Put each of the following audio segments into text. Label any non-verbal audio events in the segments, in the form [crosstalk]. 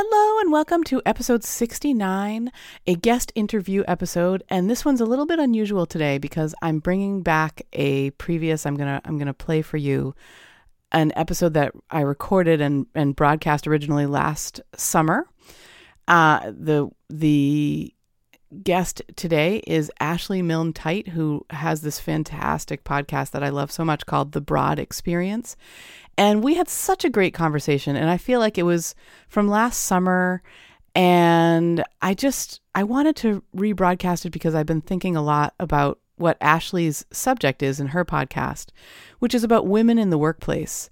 Hello and welcome to episode 69, a guest interview episode, and this one's a little bit unusual today because I'm bringing back a previous I'm going to I'm to play for you an episode that I recorded and and broadcast originally last summer. Uh the the guest today is Ashley Milne Tyte, who has this fantastic podcast that I love so much called The Broad Experience. And we had such a great conversation. And I feel like it was from last summer. And I just, I wanted to rebroadcast it because I've been thinking a lot about what Ashley's subject is in her podcast, which is about women in the workplace.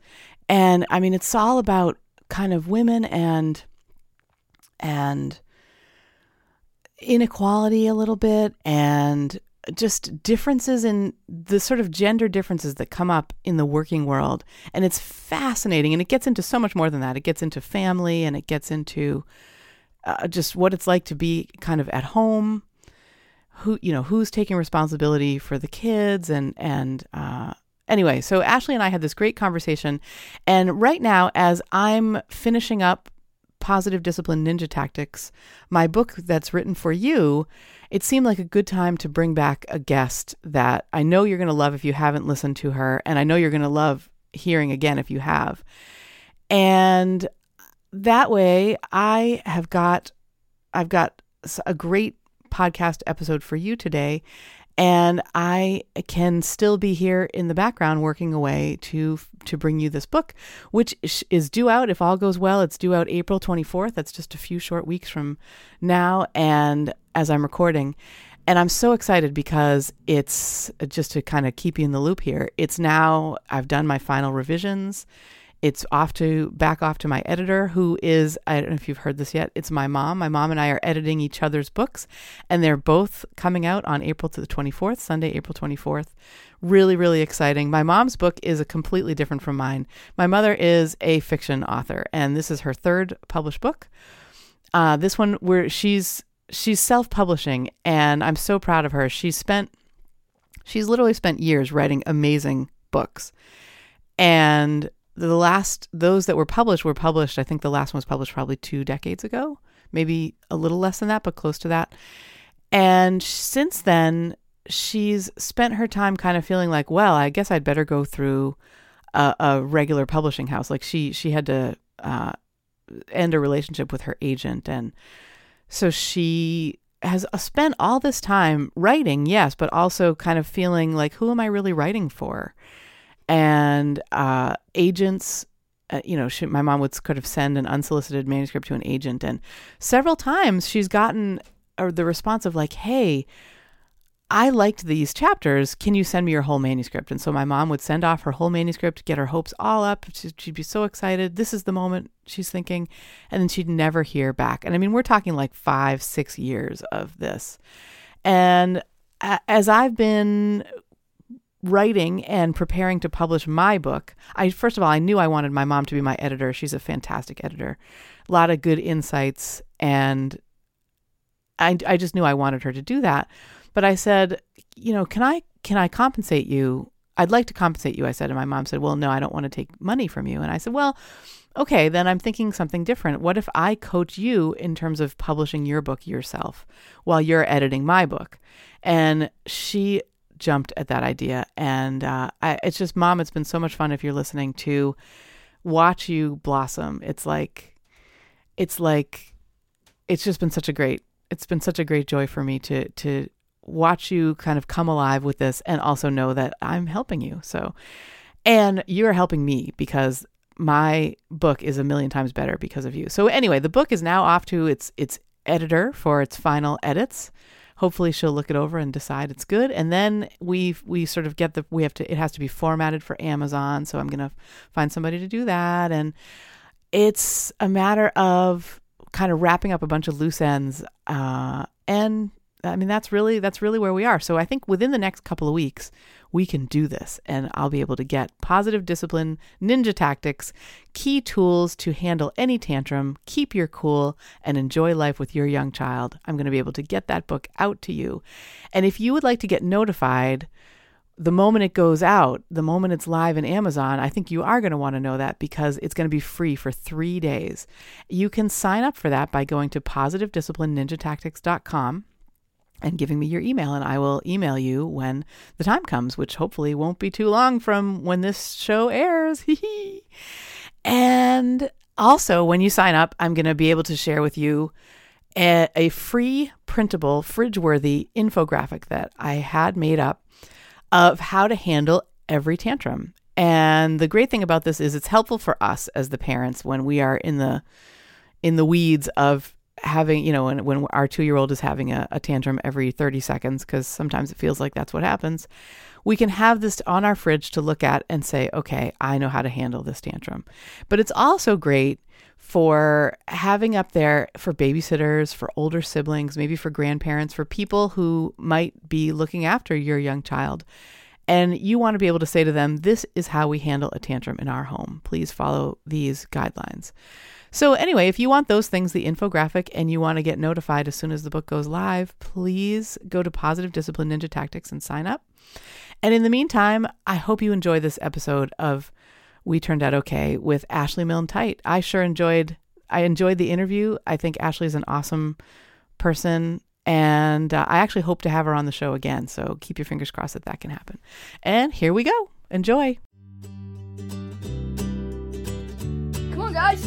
And I mean, it's all about kind of women and, and, inequality a little bit and just differences in the sort of gender differences that come up in the working world. And it's fascinating. And it gets into so much more than that. It gets into family and it gets into uh, just what it's like to be kind of at home. Who, you know, who's taking responsibility for the kids and, and, uh, anyway, so Ashley and I had this great conversation. And right now, as I'm finishing up Positive Discipline Ninja Tactics, my book that's written for you, it seemed like a good time to bring back a guest that I know you're going to love if you haven't listened to her, and I know you're going to love hearing again if you have. And that way, I have got I've got a great podcast episode for you today and I can still be here in the background working away to to bring you this book, which is due out if all goes well. It's due out April 24th. That's just a few short weeks from now, and as I'm recording. And I'm so excited because it's just to kind of keep you in the loop here. It's now, I've done my final revisions. It's off to back off to my editor, who is, I don't know if you've heard this yet, it's my mom. My mom and I are editing each other's books, and they're both coming out on April to the 24th, Sunday, April 24th. Really, really exciting. My mom's book is a completely different from mine. My mother is a fiction author, and this is her third published book. Uh, this one, where she's she's self-publishing, and I'm so proud of her. She's spent she's literally spent years writing amazing books, and the last those that were published were published. I think the last one was published probably two decades ago, maybe a little less than that, but close to that. And since then, she's spent her time kind of feeling like, well, I guess I'd better go through a, a regular publishing house. Like she she had to uh, end a relationship with her agent, and so she has spent all this time writing, yes, but also kind of feeling like, who am I really writing for? And uh, agents uh, you know, she, my mom would kind of send an unsolicited manuscript to an agent, and several times she's gotten or the response of like, "Hey, I liked these chapters. Can you send me your whole manuscript?" And so my mom would send off her whole manuscript, get her hopes all up. She'd, she'd be so excited. This is the moment she's thinking, and then she'd never hear back. And I mean, we're talking like five, six years of this, and as I've been writing and preparing to publish my book, I first of all I knew I wanted my mom to be my editor. She's a fantastic editor. A lot of good insights and I I just knew I wanted her to do that. But I said, you know, can I can I compensate you? I'd like to compensate you, I said, and my mom said, "Well, no, I don't want to take money from you." And I said, "Well, okay, then I'm thinking something different. What if I coach you in terms of publishing your book yourself while you're editing my book?" And she jumped at that idea. And uh, I, it's just, mom, it's been so much fun if you're listening to watch you blossom. It's like, it's like, it's just been such a great, it's been such a great joy for me to, to watch you kind of come alive with this and also know that I'm helping you. So, and you're helping me because my book is a million times better because of you. So anyway, the book is now off to its its editor for its final edits hopefully she'll look it over and decide it's good. And then we we sort of get the we have to it has to be formatted for Amazon. So I'm going to find somebody to do that. And it's a matter of kind of wrapping up a bunch of loose ends uh, and I mean that's really that's really where we are so I think within the next couple of weeks we can do this and I'll be able to get positive discipline, ninja tactics, key tools to handle any tantrum, keep your cool, and enjoy life with your young child. I'm going to be able to get that book out to you. And if you would like to get notified, the moment it goes out, the moment it's live in Amazon, I think you are going to want to know that because it's going to be free for three days. You can sign up for that by going to positivedisciplineninjatactics.com and giving me your email, and I will email you when the time comes, which hopefully won't be too long from when this show airs. [laughs] and also, when you sign up, I'm going to be able to share with you a, a free printable, fridge worthy infographic that I had made up of how to handle every tantrum. And the great thing about this is it's helpful for us as the parents when we are in the in the weeds of having, you know, when, when our two year old is having a, a tantrum every 30 seconds, because sometimes it feels like that's what happens, we can have this on our fridge to look at and say, okay, I know how to handle this tantrum. But it's also great for having up there for babysitters, for older siblings, maybe for grandparents, for people who might be looking after your young child. And you want to be able to say to them, This is how we handle a tantrum in our home. Please follow these guidelines. So, anyway, if you want those things, the infographic, and you want to get notified as soon as the book goes live, please go to Positive Discipline Ninja Tactics and sign up. And in the meantime, I hope you enjoy this episode of we turned out okay with Ashley Milne Tyte. I sure enjoyed I enjoyed the interview. I think Ashley is an awesome person and uh, I actually hope to have her on the show again. So keep your fingers crossed that that can happen. And here we go. Enjoy. Come on, guys.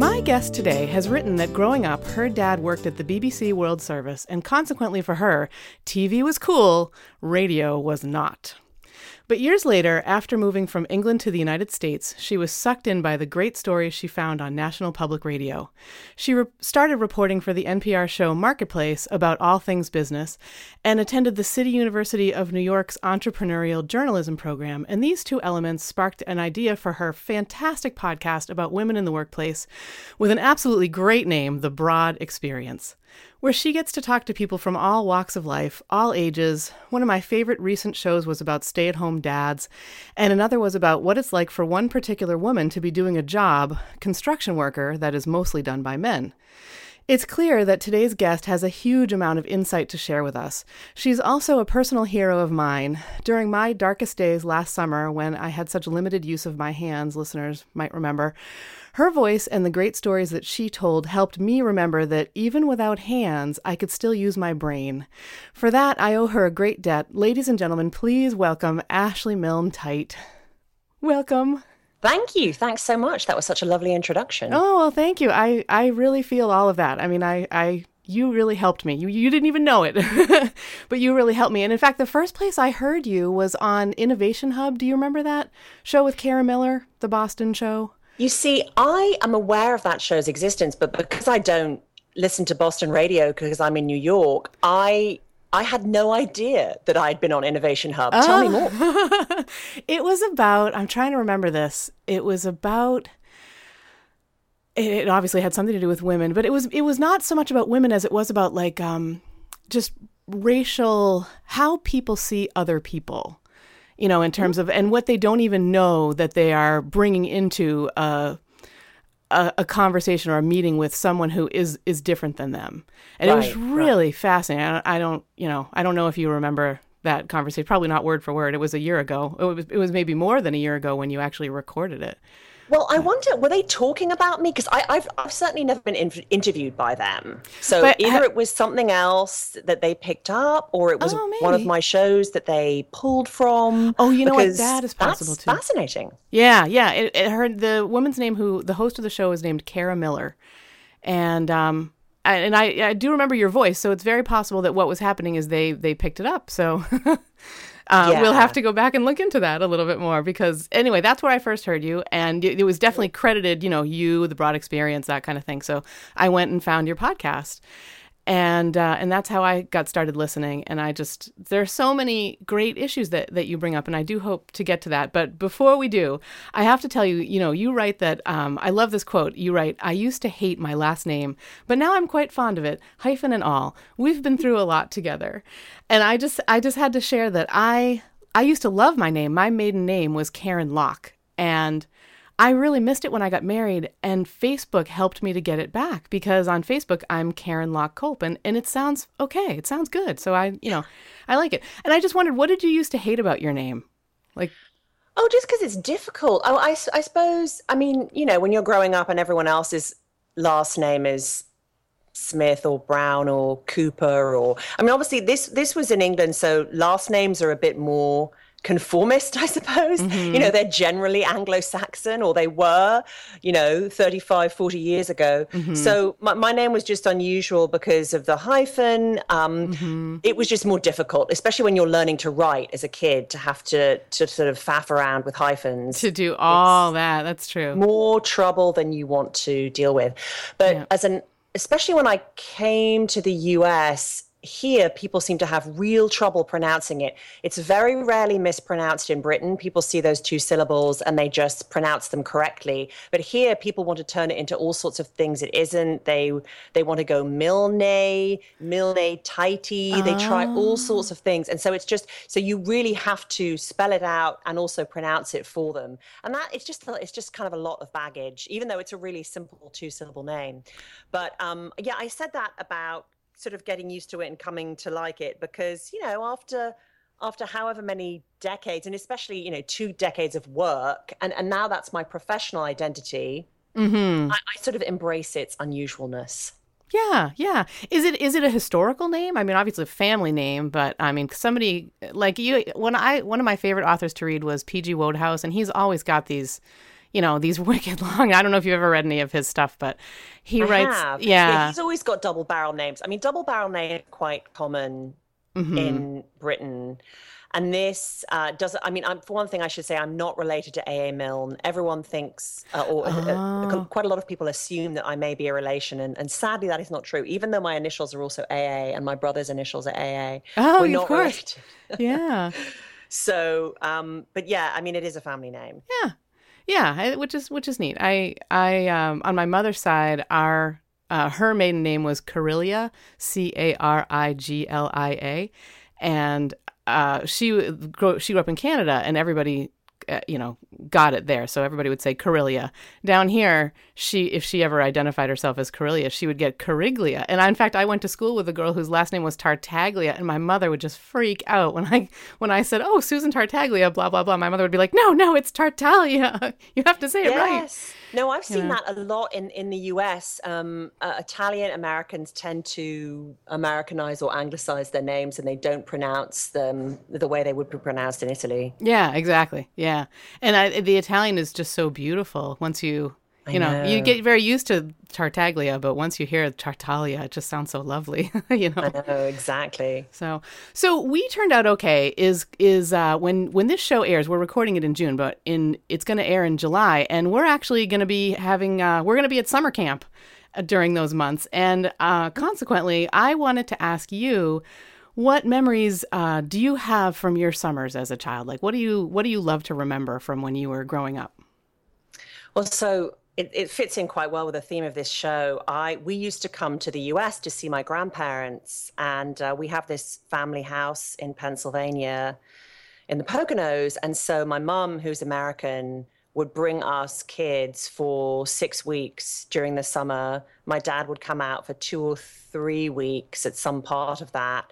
My guest today has written that growing up, her dad worked at the BBC World Service, and consequently for her, TV was cool, radio was not. But years later, after moving from England to the United States, she was sucked in by the great stories she found on National Public Radio. She re- started reporting for the NPR show Marketplace about all things business and attended the City University of New York's entrepreneurial journalism program. And these two elements sparked an idea for her fantastic podcast about women in the workplace with an absolutely great name, The Broad Experience where she gets to talk to people from all walks of life, all ages. One of my favorite recent shows was about stay at home dads, and another was about what it's like for one particular woman to be doing a job, construction worker, that is mostly done by men. It's clear that today's guest has a huge amount of insight to share with us. She's also a personal hero of mine. During my darkest days last summer, when I had such limited use of my hands, listeners might remember, her voice and the great stories that she told helped me remember that even without hands, I could still use my brain. For that, I owe her a great debt. Ladies and gentlemen, please welcome Ashley Milne Tyte. Welcome. Thank you. Thanks so much. That was such a lovely introduction. Oh, well, thank you. I, I really feel all of that. I mean, I, I you really helped me. You, you didn't even know it, [laughs] but you really helped me. And in fact, the first place I heard you was on Innovation Hub. Do you remember that show with Kara Miller, the Boston show? You see, I am aware of that show's existence, but because I don't listen to Boston radio because I'm in New York, I I had no idea that I'd been on Innovation Hub. Tell me more. [laughs] it was about, I'm trying to remember this. It was about it obviously had something to do with women, but it was it was not so much about women as it was about like um just racial how people see other people you know, in terms mm-hmm. of and what they don't even know that they are bringing into a a, a conversation or a meeting with someone who is is different than them, and right, it was really right. fascinating. I don't, I don't, you know, I don't know if you remember that conversation. Probably not word for word. It was a year ago. It was, it was maybe more than a year ago when you actually recorded it. Well, I wonder, were they talking about me? Because I've, I've certainly never been in, interviewed by them. So but either ha- it was something else that they picked up, or it was oh, one of my shows that they pulled from. Oh, you know what? That is possible too. Fascinating. Yeah, yeah. It, it heard the woman's name who the host of the show is named Kara Miller, and um, and I, I do remember your voice, so it's very possible that what was happening is they they picked it up. So. [laughs] Uh, yeah. We'll have to go back and look into that a little bit more because anyway, that's where I first heard you, and it, it, was definitely credited, you know, you, the broad experience, that kind of thing. So I went and found your podcast, and uh, and that's how I got started listening. And I just there are so many great issues that that you bring up, and I do hope to get to that. But before we do, I have to tell you, you know, you write that um, I love this quote. You write, "I used to hate my last name, but now I'm quite fond of it, hyphen and all. We've been through a lot together." And I just I just had to share that I I used to love my name. My maiden name was Karen Locke, and I really missed it when I got married, and Facebook helped me to get it back because on Facebook I'm Karen Locke Culp, and, and it sounds okay. It sounds good. So I, you know, I like it. And I just wondered, what did you used to hate about your name? Like, oh, just because it's difficult. Oh, I, I suppose, I mean, you know, when you're growing up and everyone else's last name is Smith or Brown or Cooper or I mean obviously this this was in England so last names are a bit more conformist, [laughs] I suppose. Mm-hmm. You know, they're generally Anglo Saxon, or they were, you know, 35, 40 years ago. Mm-hmm. So my, my, name was just unusual because of the hyphen. Um, mm-hmm. It was just more difficult, especially when you're learning to write as a kid, to have to, to sort of faff around with hyphens. To do all it's that. That's true. More trouble than you want to deal with. But yeah. as an, especially when I came to the US, here people seem to have real trouble pronouncing it. It's very rarely mispronounced in Britain. People see those two syllables and they just pronounce them correctly. But here people want to turn it into all sorts of things it isn't. They they want to go Milne, Milne Tighty. Oh. They try all sorts of things. And so it's just so you really have to spell it out and also pronounce it for them. And that it's just it's just kind of a lot of baggage, even though it's a really simple two syllable name. But um, yeah, I said that about sort of getting used to it and coming to like it because you know after after however many decades and especially you know two decades of work and and now that's my professional identity mm-hmm. I, I sort of embrace its unusualness yeah, yeah. Is it is it a historical name? I mean, obviously a family name, but I mean, somebody like you. When I one of my favorite authors to read was P.G. Wodehouse, and he's always got these you know, these [laughs] wicked long. I don't know if you've ever read any of his stuff, but he I writes. Have. Yeah. yeah. he's always got double barrel names. I mean, double barrel names are quite common mm-hmm. in Britain. And this uh, does. I mean, I'm, for one thing, I should say I'm not related to A. A. Milne. Everyone thinks, uh, or oh. uh, quite a lot of people assume that I may be a relation, and, and, sadly, that is not true. Even though my initials are also A. A. and my brother's initials are A. A. Oh, we're of course. [laughs] yeah. so, um, but yeah, I mean, it is a family name. Yeah. Yeah, which is which is neat. I I um, on my mother's side, our uh, her maiden name was Cariglia, C A R I G L I A, and uh, she she grew up in Canada, and everybody uh, you know, got it there. So everybody would say Cariglia. Down here, she if she ever identified herself as Cariglia, she would get Cariglia. And I, in fact, I went to school with a girl whose last name was Tartaglia, and my mother would just freak out when I when I said, "Oh, Susan Tartaglia," blah blah blah. My mother would be like, "No, no, it's Tartaglia. [laughs] You have to say it yes. right." No, I've seen that a lot in, in the US. Um, uh, Italian Americans tend to Americanize or anglicize their names and they don't pronounce them the way they would be pronounced in Italy. Yeah, exactly. Yeah. And I, the Italian is just so beautiful once you you know, know, you get very used to Tartaglia, but once you hear Tartaglia, it just sounds so lovely. [laughs] you know, I know exactly. So, so we turned out okay. Is is uh, when when this show airs, we're recording it in June, but in it's going to air in July, and we're actually going to be having uh, we're going to be at summer camp uh, during those months, and uh, consequently, I wanted to ask you. What memories uh, do you have from your summers as a child? Like, what do you what do you love to remember from when you were growing up? Well, so it, it, fits in quite well with the theme of this show. I we used to come to the U.S. to see my grandparents, and uh, we have this family house in Pennsylvania, in the Poconos. And so my mom, who's American, would bring us kids for six weeks during the summer. My dad would come out for two or three weeks at some part of that.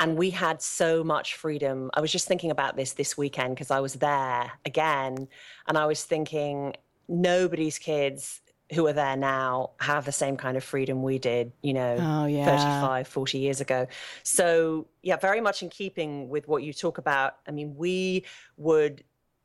And we had so much freedom. I was just thinking about this this weekend because I was there again. And I was thinking, nobody's kids who are there now have the same kind of freedom we did, you know, oh, yeah. 35, 40 years ago. So, yeah, very much in keeping with what you talk about. I mean, we would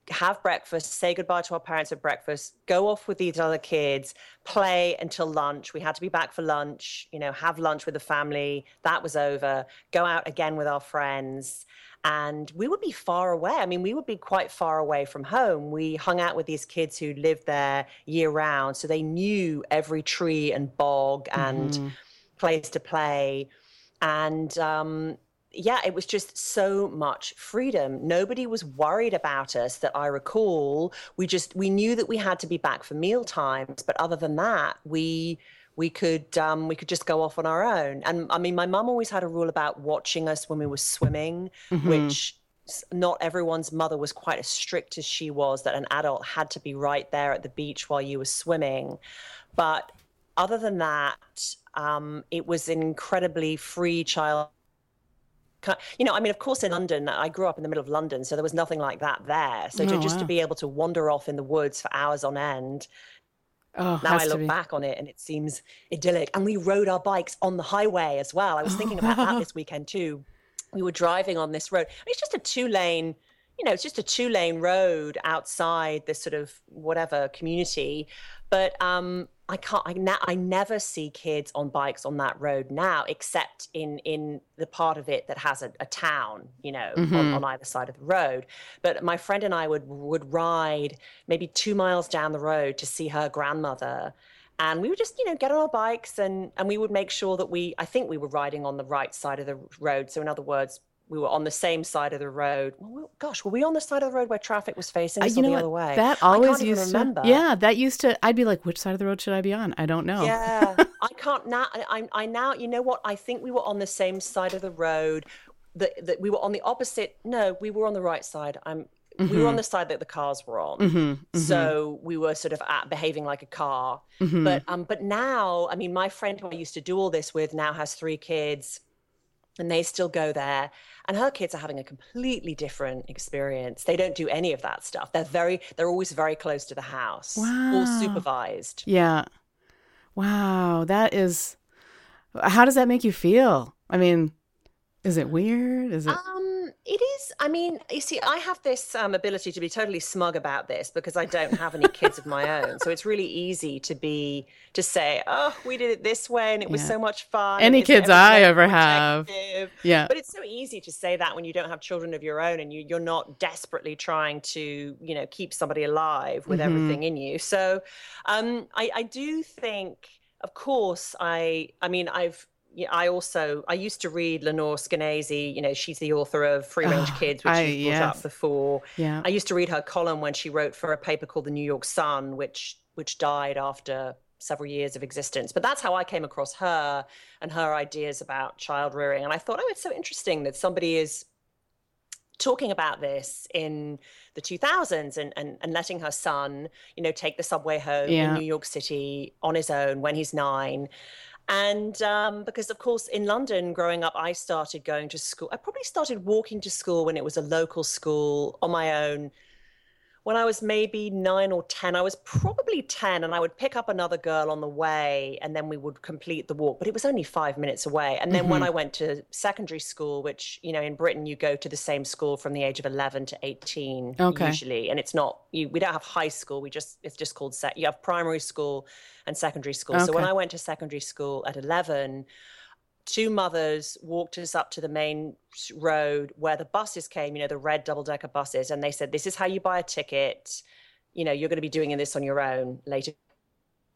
have breakfast, say goodbye to our parents at breakfast, go off with these other kids, play until lunch. We had to be back for lunch, you know, have lunch with the family. That was over. Go out again with our friends and we would be far away. I mean, we would be quite far away from home. We hung out with these kids who lived there year round, so they knew every tree and bog and. Mm-hmm place to play. And um, yeah, it was just so much freedom. Nobody was worried about us that I recall. We just we knew that we had to be back for meal times, but other than that, we we could um, we could just go off on our own. And I mean, my mum always had a rule about watching us when we were swimming, mm-hmm. which not everyone's mother was quite as strict as she was. That an adult had to be right there at the beach while you were swimming. But other than that, um, it was an incredibly free child you know, I mean, of course, in London, I grew up in the middle of London, so there was nothing like that there. So to, oh, just wow. to be able to wander off in the woods for hours on end Oh, now I look back on it and it seems idyllic. And we rode our bikes on the highway as well. I was thinking about that [laughs] this weekend too. We were driving on this road. It's just a two lane, you know, it's just a two lane road outside this sort of whatever community. But um, I can't. I, na- I never see kids on bikes on that road now, except in in the part of it that has a, a town, you know, mm-hmm. on, on, either side of the road. But my friend and I would would ride maybe two miles down the road to see her grandmother, and we would just you know get on our bikes and and we would make sure that we. I think we were riding on the right side of the road. So in other words, we were on the same side of the road. Well, gosh, were we on the side of the road where traffic was facing uh, us uh, you know the what? other way? That always used to. Remember. Yeah, that used to. I'd be like, which side of the road should I be on? I don't know. Yeah, [laughs] I can't now. I, I now. You know what? I think we were on the same side of the road. That that we were on the opposite. No, we were on the right side. I'm. Mm-hmm. We were on mm-hmm. the side that the cars were on, mm-hmm, mm-hmm. so we were sort of at, behaving like a car. Mm-hmm. But um, but now, I mean, my friend who I used to do all this with now has three kids and they still go there. And her kids are having a completely different experience. They don't do any of that stuff. They're very they're always very close to the house wow. all supervised. Yeah. Wow. That is how does that make you feel? I mean is it weird is it um it is. I mean, you see, I have this um, ability to be totally smug about this because I don't have any kids of my own. So it's really easy to be to say, "Oh, we did it this way, and it was so much fun." Any kids I ever have, yeah. But it's so easy to say that when you don't have children of your own, and you, you're not desperately trying to, you know, keep somebody alive with mm-hmm. everything in you. So, um, I, I do think, of course, I, I mean, I've I also I used to read Lenore Skenazy. You know, she's the author of Free Range oh, Kids, which I, you've brought yes. up before. Yeah. I used to read her column when she wrote for a paper called the New York Sun, which which died after several years of existence. But that's how I came across her and her ideas about child rearing. And I thought, oh, it's so interesting that somebody is talking about this in the 2000s and, and, and letting her son, you know, take the subway home yeah. in New York City on his own when he's nine. And um, because, of course, in London, growing up, I started going to school. I probably started walking to school when it was a local school on my own when I was maybe nine or 10, I was probably 10, and I would pick up another girl on the way, and then we would complete the walk. But it was only five minutes away. And then mm-hmm. when I went to secondary school, which, you know, in Britain, you go to the same school from the age of 11 to 18, okay. usually. And it's not, you, we don't have high school. We just, it's just called, set. you have primary school and secondary school. Okay. So when I went to secondary school at 11, two mothers walked us up to the main road where the buses came, you know, the red double decker buses. And they said, This is how you buy a ticket. You know, you're going to be doing this on your own later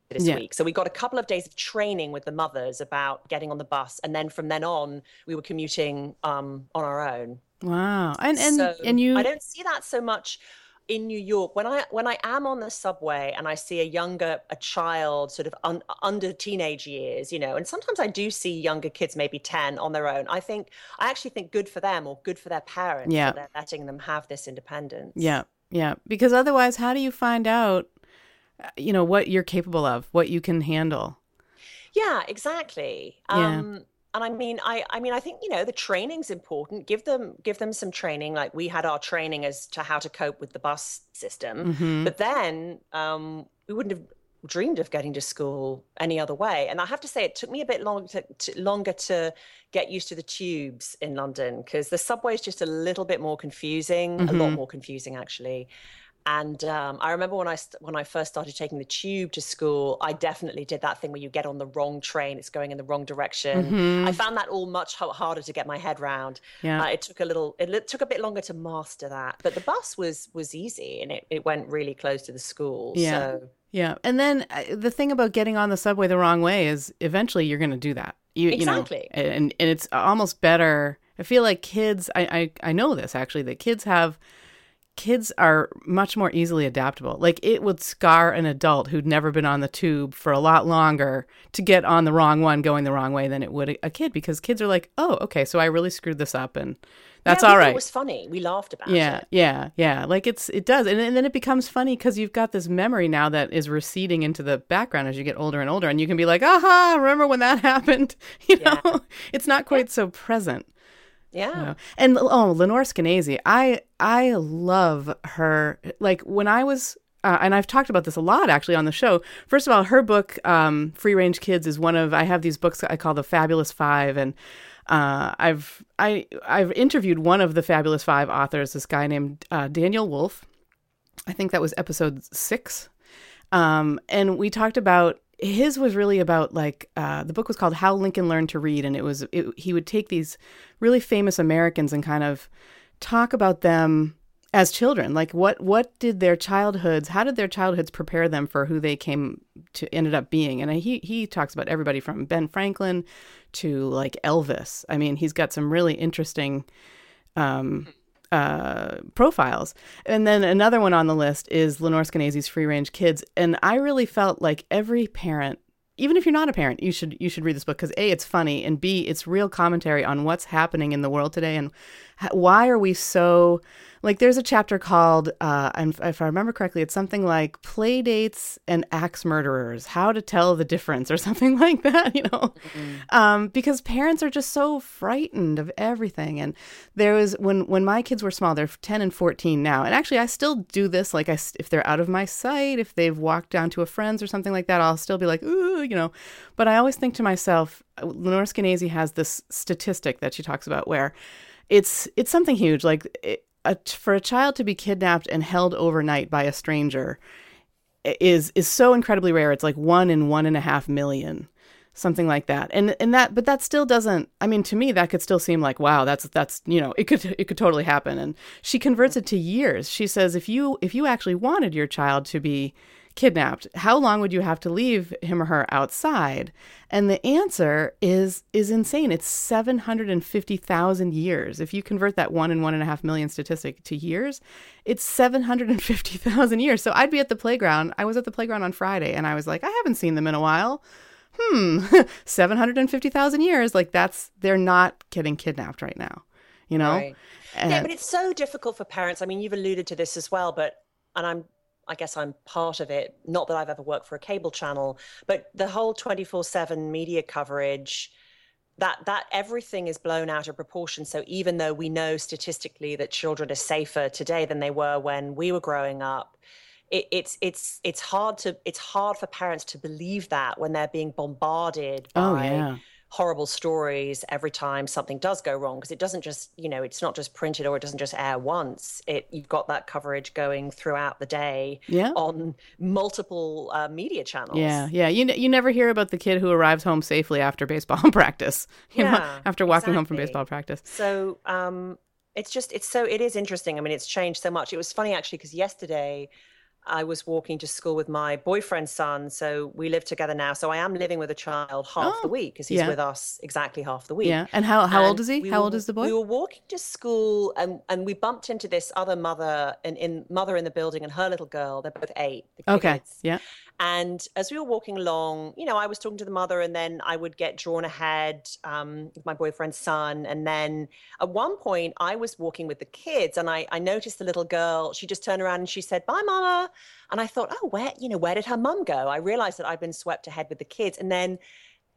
this yeah. week. So we got a couple of days of training with the mothers about getting on the bus. And then from then on, we were commuting um, on our own. Wow. And, and, so and you. I don't see that so much in New York, when I when I am on the subway and I see a younger a child sort of un, under teenage years, you know, and sometimes I do see younger kids, maybe ten, on their own. I think I actually think good for them or good for their parents. Yeah, they're letting them have this independence. Yeah, yeah. Because otherwise, how do you find out, uh, you know, what you're capable of, what you can handle? Yeah, exactly. Yeah. Um, and I mean, I, I mean, I think you know the training's important. Give them, give them some training. Like we had our training as to how to cope with the bus system, mm-hmm. but then um, we wouldn't have dreamed of getting to school any other way. And I have to say, it took me a bit longer to, to longer to get used to the tubes in London because the subway is just a little bit more confusing, mm-hmm. a lot mm-hmm. more confusing actually. And um, I remember when I when I first started taking the tube to school, I definitely did that thing where you get on the wrong train, it's going in the wrong direction. Mm-hmm. I found that all much harder to get my head round. Yeah. Uh, it took a little, it took a bit longer to master that, but the bus was was easy and it, it went really close to the school. Yeah. So. Yeah, and then uh, the thing about getting on the subway the wrong way is eventually you're going to do that You exactly. you know, and and it's almost better. I feel like kids. I I, I know this actually that kids have kids are much more easily adaptable. Like it would scar an adult who'd never been on the tube for a lot longer to get on the wrong one going the wrong way than it would a, kid because kids are like, "Oh, okay, so I really screwed this up and that's yeah, all right." It was funny. We laughed about yeah, it. Yeah, yeah, yeah. Like it's it does. And, and then it becomes funny cuz you've got this memory now that is receding into the background as you get older and older and you can be like, "Aha, remember when that [laughs] happened?" [laughs] You know. Yeah. It's not quite so present. Yeah. And oh, Lenore Skenazy, I I love her. Like when I was uh, and I've talked about this a lot actually on the show. First of all, her book um, Free Range Kids is one of I have these books I call the Fabulous 5 and uh, I've I I've interviewed one of the Fabulous 5 authors, this guy named uh, Daniel Wolff. I think that was episode 6. Um, and we talked about his was really about like uh, the book was called How Lincoln Learned to Read, and it was it, he would take these really famous Americans and kind of talk about them as children. Like what what did their childhoods? How did their childhoods prepare them for who they came to ended up being? And he he talks about everybody from Ben Franklin to like Elvis. I mean, he's got some really interesting. Um, uh, profiles. And then another one on the list is Lenore Skenazy's Free Range Kids. And I really felt like every parent, even if you're not a parent, you should you should read this book because a it's funny and b it's real commentary on what's happening in the world today and why are we so like there's a chapter called uh, and if i remember correctly it's something like play dates and axe murderers how to tell the difference or [laughs] something like that you know? Mm-hmm. um, because parents are just so frightened of everything. And there was when when my kids were small they're 10 and 14 now. And actually i still do this like I, if they're out of my sight if they've walked down to a friend's or something like that i'll still be like ooh you know? But i always think to myself lenore skenazy has this statistic that she talks about where it's it's something huge. Like it, a, for a child to be kidnapped and held overnight by a stranger is is so incredibly rare. It's like one in one and a half million, something like that. And and that, but that still doesn't. I mean, to me, that could still seem like wow, that's that's you know, it could it could totally happen. And she converts it to years. She says if you if you actually wanted your child to be kidnapped, how long would you have to leave him or her outside? And the answer is is insane. It's seven hundred and fifty thousand years. If you convert that one and one and a half million statistic to years, it's seven hundred and fifty thousand years. So I'd be at the playground. I was at the playground on Friday, and I was like, I haven't seen them in a while. Hmm, [laughs] seven hundred and fifty thousand years. Like that's they're not getting kidnapped right now. You know. Right. yeah, but it's so difficult for parents. I mean, you've alluded to this as well, but and I'm I guess I'm part of it. Not that I've ever worked for a cable channel, but the whole 24 7 media coverage that that everything is blown out of proportion so even though we know statistically that children are safer today than they were when we were growing up it, it's it's it's hard to it's hard for parents to believe that when they're being bombarded oh, by oh, yeah horrible stories every time something does go wrong because it doesn't just you know it's not just printed or it doesn't just air once. It you've got that coverage going throughout the day yeah. on multiple uh, media channels. Yeah yeah. You, you never hear about the kid who arrives home safely after baseball [laughs] practice you yeah, know after walking exactly. home from baseball practice. So um it's just it's so it is interesting. I mean it's changed so much. It was funny actually because yesterday I was walking to school with my boyfriend's son. So we live together now. So I am living with a child half oh, the week because he's yeah. with us exactly half the week. Yeah. And how, how and old is he? How were, old is the boy? We were walking to school and, and we bumped into this other mother and in, in mother in the building and her little girl. They're both eight. Okay. Yeah. And as we were walking along, you know, I was talking to the mother, and then I would get drawn ahead um, with my boyfriend's son. And then at one point, I was walking with the kids, and I, I noticed the little girl. She just turned around and she said, "Bye, mama." And I thought, "Oh, where, you know, where did her mum go?" I realized that I'd been swept ahead with the kids, and then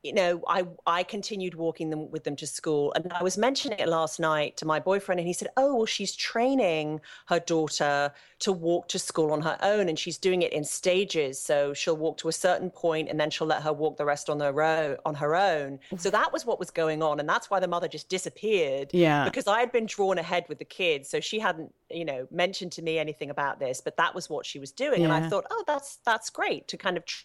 you know, I I continued walking them with them to school, and I was mentioning it last night to my boyfriend, and he said, "Oh, well, she's training her daughter to walk to school on her own, and she's doing it in stages. So she'll walk to a certain point, and then she'll let her walk the rest on her own. On her own. Mm. So that was what was going on, and that's why the mother just disappeared. Yeah, because I had been drawn ahead with the kids, so she hadn't, you know, mentioned to me anything about this, but that was what she was doing, yeah. and I thought, oh, that's that's great to kind of. Tr-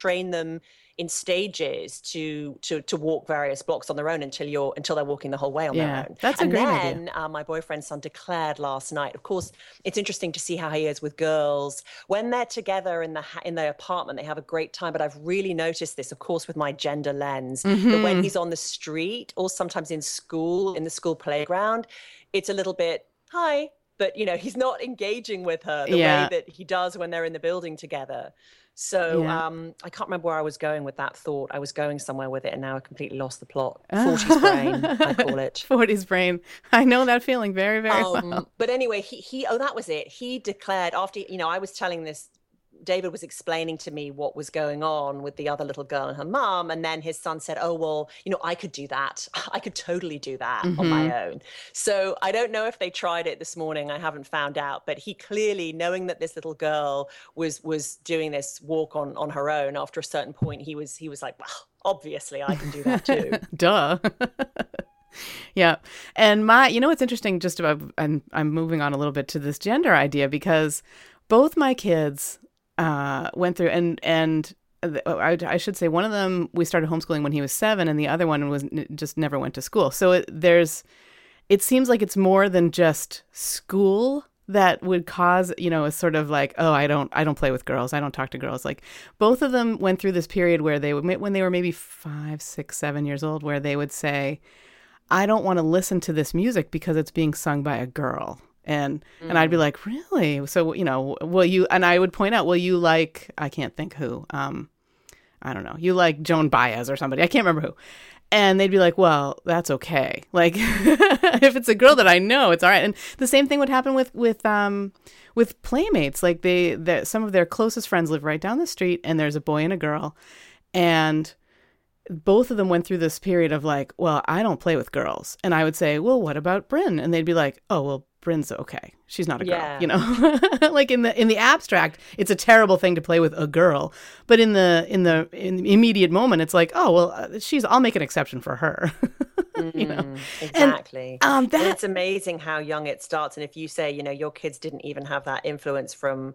train them in stages to to to walk various blocks on their own until you're until they're walking the whole way on yeah, their own. That's a and great then, idea. Uh, my boyfriend's son declared last night. Of course, it's interesting to see how he is with girls when they're together in the in their apartment. They have a great time. But I've really noticed this, of course, with my gender lens, mm-hmm. that when he's on the street or sometimes in school in the school playground, it's a little bit hi but you know he's not engaging with her the yeah. way that he does when they're in the building together so yeah. um, I can't remember where I was going with that thought. I was going somewhere with it, and now I completely lost the plot. [laughs] 40s brain, I call it. [laughs] 40s brain. I know that feeling very, very um, well. But anyway, he, he, oh, that was it. He declared after, you know, I was telling this David was explaining to me what was going on with the other little girl and her mom. And then his son said, Oh, well, you know, I could do that. [laughs] I could totally do that mm-hmm. on my mm-hmm. own. So I don't know if they tried it this morning. I haven't found out. But he clearly, knowing that this little girl was was doing this walk on on her own after a certain point, he was he was like, Well, obviously I can do that too. [laughs] Duh. [laughs] yeah. And my, you know, what's interesting just about, I'm, I'm moving on a little bit to this gender idea because both my kids uh, went through and and I, I, should say one of them we started homeschooling when he was seven, and the other one was just never went to school. So it, there's, it seems like it's more than just school that would cause you know a sort of like oh I don't I don't play with girls I don't talk to girls like both of them went through this period where they would when they were maybe five six seven years old where they would say I don't want to listen to this music because it's being sung by a girl and mm. and I'd be mm. like, really? So you know, will you? And I would point out, will you like? I can't think who. Um, I don't know. You like Joan Baez or somebody? I can't remember who. And they'd be like, well, that's okay. [laughs] Like, [laughs] if it's a girl that I know, it's all right. And the same thing would happen with with um with playmates. Like they, that some of their closest friends live right down the street, and there's a boy and a girl, and both of them went through this period of like, well, I don't play with girls. And I would say, well, what about Bryn? And they'd be like, oh, well, Bryn's okay. She's not a girl, yeah. you know. [laughs] like in the in the abstract, it's a terrible thing to play with a girl, but in the in the in the immediate moment, it's like, oh well, uh, she's. I'll make an exception for her. [laughs] you know mm, exactly. And, um, that... and it's amazing how young it starts. And if you say, you know, your kids didn't even have that influence from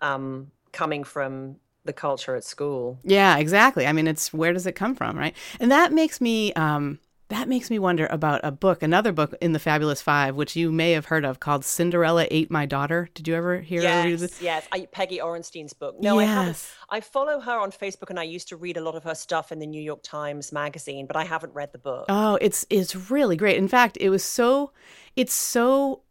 um, coming from the culture at school. Yeah, exactly. I mean, it's where does it come from, right? And that makes me um, that makes me wonder about a book, another book in the Fabulous Five, which you may have heard of, called "Cinderella Ate My Daughter." Did you ever hear? Of this? Yes, yes. I, Peggy Orenstein's book. No, yes. I haven't. I follow her on Facebook, and I used to read a lot of her stuff in the New York Times Magazine, but I haven't read the book. Oh, it's it's really great. In fact, it was so it's so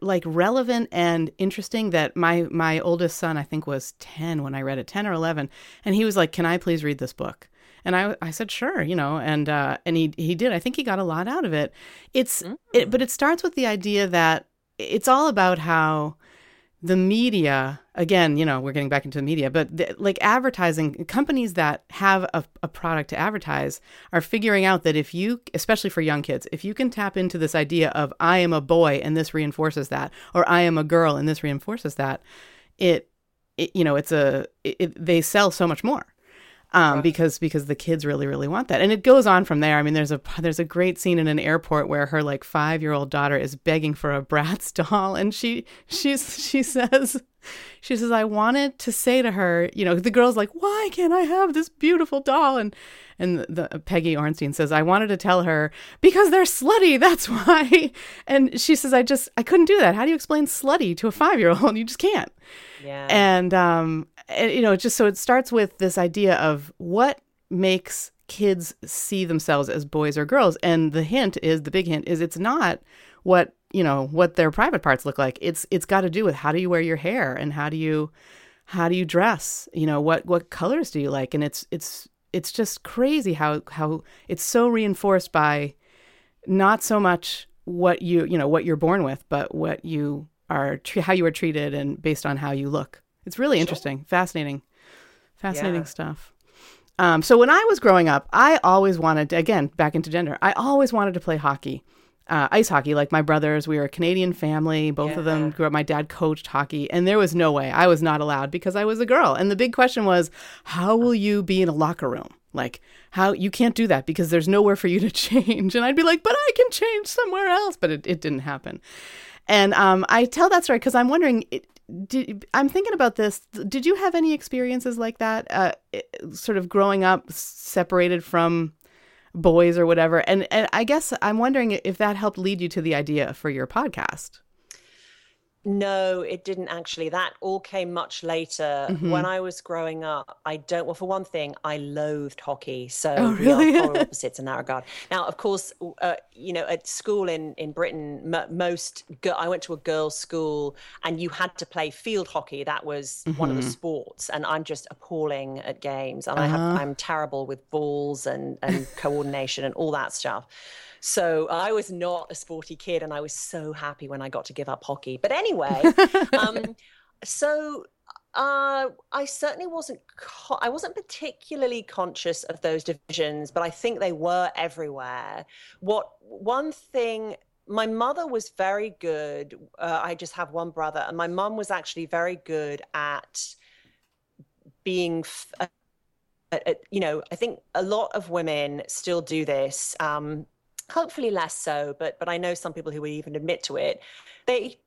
like relevant and interesting that my my oldest son, I think, was ten when I read it, ten or eleven, and he was like, "Can I please read this book?" And I, I said, sure, you know, and uh, and he he did. I think he got a lot out of it. It's mm-hmm. it, but it starts with the idea that it's all about how the media again you know we're getting back into the media but the, like advertising companies that have a, a product to advertise are figuring out that if you especially for young kids if you can tap into this idea of i am a boy and this reinforces that or i am a girl and this reinforces that it, it you know it's a it, they sell so much more um, because because the kids really really want that, and it goes on from there. I mean, there's a there's a great scene in an airport where her like five year old daughter is begging for a Bratz [laughs] doll, and she she's she says she says I wanted to say to her, you know, the girl's like, why can't I have this beautiful doll? And and the Peggy Orenstein says I wanted to tell her because they're slutty. That's [laughs] why. And she says I just I couldn't do that. How do you explain slutty to a five year old? You just can't. Yeah. And um and, you know, just so it starts with this idea of what makes kids see themselves as boys or girls. And the hint is the big hint is it's not what, you know, what their private parts look like. It's it's got to do with how do you wear your hair and how do you how do you dress? You know, what what colors do you like? And it's it's it's just crazy how how it's so reinforced by not so much what you, you know, what you're born with, but what you are how you are treated and based on how you look. It's really interesting, fascinating, fascinating yeah. stuff. Um, so when I was growing up, I always wanted to, again back into gender. I always wanted to play hockey, uh, ice hockey. Like my brothers, we were a Canadian family. Both yeah. of them grew up. My dad coached hockey, and there was no way I was not allowed because I was a girl. And the big question was, how will you be in a locker room? Like how you can't do that because there's nowhere for you to [laughs] change. And I'd be like, but I can change somewhere else. But it, it didn't happen. And um, I tell that story because I'm wondering, it, did, I'm thinking about this. Did you have any experiences like that? Uh, sort of growing up separated from boys or whatever. And, and I guess I'm wondering if that helped lead you to the idea for your podcast. No, it didn't actually. That all came much later. Mm-hmm. When I was growing up, I don't. Well, for one thing, I loathed hockey. So oh, really? we are polar [laughs] opposites in that regard. Now, of course, uh, you know, at school in in Britain, m- most I went to a girls' school, and you had to play field hockey. That was mm-hmm. one of the mm-hmm. sports, and I'm just appalling at games, and uh-huh. I have, uh-huh. I'm terrible with balls and and coordination and all that stuff. So I was not a sporty kid, and I was so happy when I got to give up hockey. But anyway, [laughs] um, so uh, I certainly wasn't. Co- I wasn't particularly conscious of those divisions, but I think they were everywhere. What one thing my mother was very good. Uh, I just have one brother, and my mum was actually very good at being. F- uh, you know, I think a lot of women still do this. Um, hopefully less so, but but I know some people who would even admit to it. They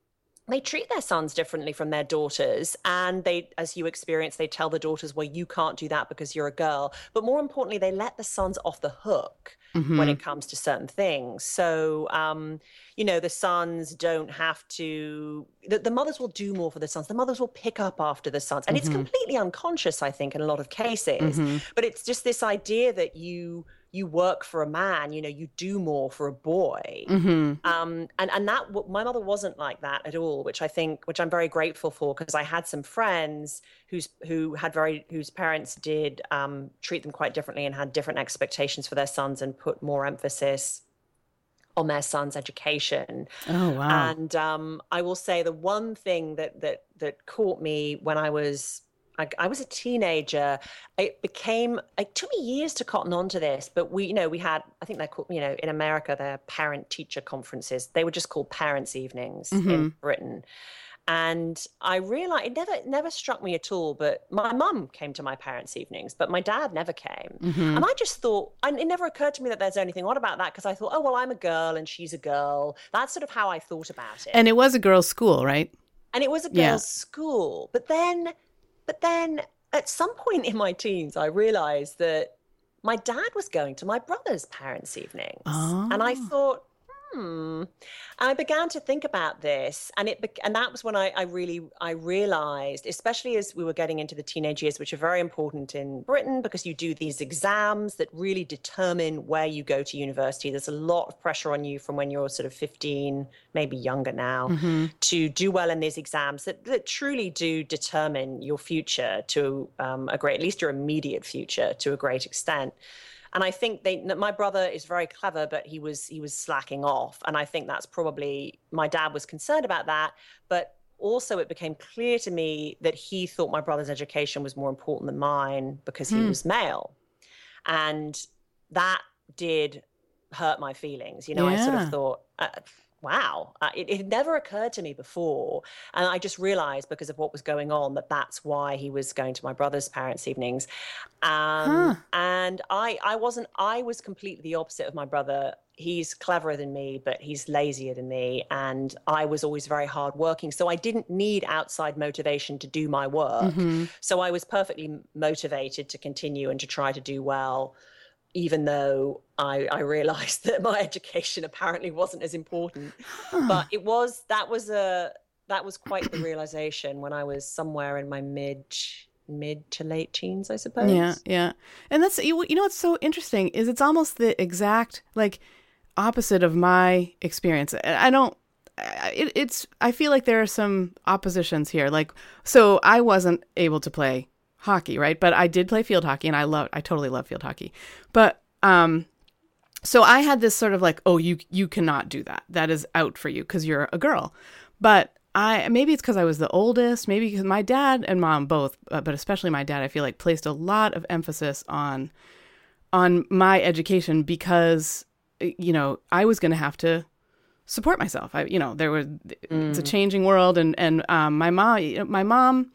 they treat their sons differently from their daughters and they as you experience they tell the daughters well you can't do that because you're a girl but more importantly they let the sons off the hook mm-hmm. when it comes to certain things so um, you know the sons don't have to the, the, mothers will do more for the sons the mothers will pick up after the sons and mm-hmm. it's completely unconscious i think in a lot of cases mm-hmm. but it's just this idea that you you work for a man you know you do more for a boy mm-hmm. um, and and that my mother wasn't like that at all which i think which i'm very grateful for because i had some friends who's who had very whose parents did um, treat them quite differently and had different expectations for their sons and put more emphasis on their son's education. Oh wow! And um, I will say the one thing that that that caught me when I was I, I, was a teenager. It became, it took me years to cotton on to this, but we, you know, we had, I think they're called, you know, in America, they're parent teacher conferences. They were just called parents' evenings mm-hmm. in Britain. And I realized it never, never struck me at all. But my mum came to my parents' evenings, but my dad never came. Mm-hmm. And I just thought, and it never occurred to me that there's anything odd about that because I thought, oh, well, I'm a girl and she's a girl. That's sort of how I thought about it. And it was a girls' school, right? And it was a girls' yeah. school. But then but then at some point in my teens, I realized that my dad was going to my brother's parents' evenings. Oh. And I ah. thought, hmm. And I began to think about this, and it and that was when I, I really I realized, especially as we were getting into the teenage years, which are very important in Britain because you do these exams that really determine where you go to university. There's a lot of pressure on you from when you're sort of 15, maybe younger now, mm-hmm. to do well in these exams that, that truly do determine your future to um, a great, at least your immediate future to a great extent and I think they my brother is very clever, but he was he was slacking off, and I think that's probably my dad was concerned about that, but also it became clear to me that he thought my brother's education was more important than mine because he hmm. was male, and that did hurt my feelings. You know, yeah. I sort of thought. Uh, wow, uh, it, it, never occurred to me before. And I just realized because of what was going on that that's why he was going to my brother's parents' evenings. Um, huh. And I, I wasn't, I was completely the opposite of my brother. He's cleverer than me, but he's lazier than me. And I was always very hardworking. So I didn't need outside motivation to do my work. Mm-hmm. So I was perfectly motivated to continue and to try to do well even though I, I, realized [laughs] that my education apparently wasn't as important. But it was that was a that was quite the realization when I was somewhere in my mid mid to late teens, I suppose. Yeah, yeah. And that's you, you know what's so interesting is it's almost the exact like opposite of my experience. I don't it, it's I feel like there are some oppositions here. Like so I wasn't able to play hockey, right? But I did play field hockey and I love I totally love field hockey. But um so I had this sort of like, oh, you you cannot do that. That is out for you because you're a girl. But I maybe it's because I was the oldest, maybe because my dad and mom both, uh, but especially my dad, I feel like placed a lot of emphasis on on my education because you know I was going to have to support myself. I you know there was mm. it's a mm. changing world, and and um, my mom my mom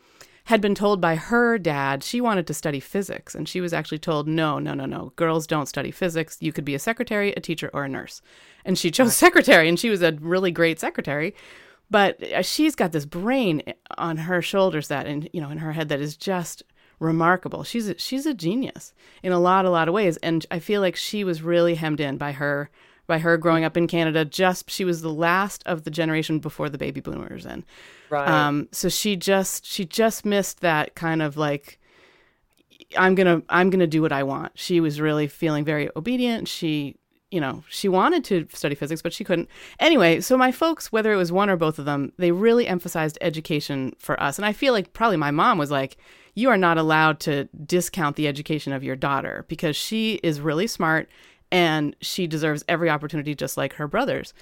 had been told by her dad she wanted to study physics. And she was actually told, no, no, no, no, girls don't study physics. You could be a secretary, a teacher, or a nurse. And she chose secretary, and she was a really great secretary. but uh, she's got this brain on her shoulders that and you know in her head that is just remarkable she's a, she's a genius in a lot a lot of ways and i feel like she was really hemmed in by her by her growing up in canada just she was the last of the generation before the baby boomers and right um so she just she just missed that kind of like i'm gonna i'm gonna do what i want she was really feeling very obedient she you know, she wanted to study physics, but she couldn't. Anyway, so my folks, whether it was one or both of them, they really emphasized education for us. And I feel like probably my mom was like, you are not allowed to discount the education of your daughter because she is really smart and she deserves every opportunity just like her brothers.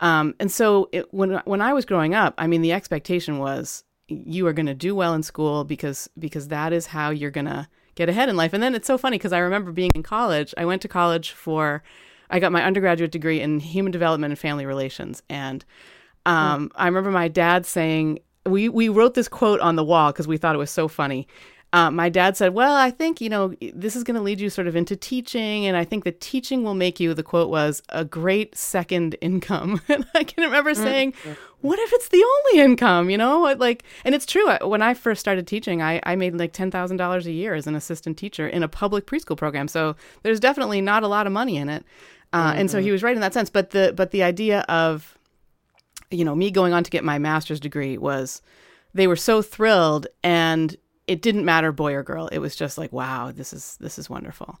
Um, and so it, when when I was growing up, I mean, the expectation was you are going to do well in school because because that is how you're going to get ahead in life. And then it's so funny because I remember being in college. I went to college for I got my undergraduate degree in human development and family relations. And um, mm. I remember my dad saying, we, we wrote this quote on the wall because we thought it was so funny. Uh, my dad said, Well, I think, you know, this is going to lead you sort of into teaching. And I think the teaching will make you, the quote was, a great second income. [laughs] and I can remember mm-hmm. saying, What if it's the only income? You know, like, and it's true. When I first started teaching, I, I made like $10,000 a year as an assistant teacher in a public preschool program. So there's definitely not a lot of money in it. Uh, mm-hmm. And so he mm-hmm. was right in that sense. But the but the idea of, you know, me going on to get my master's degree was, they were so thrilled, and it didn't matter boy or girl. It was just like, wow, this is this is wonderful.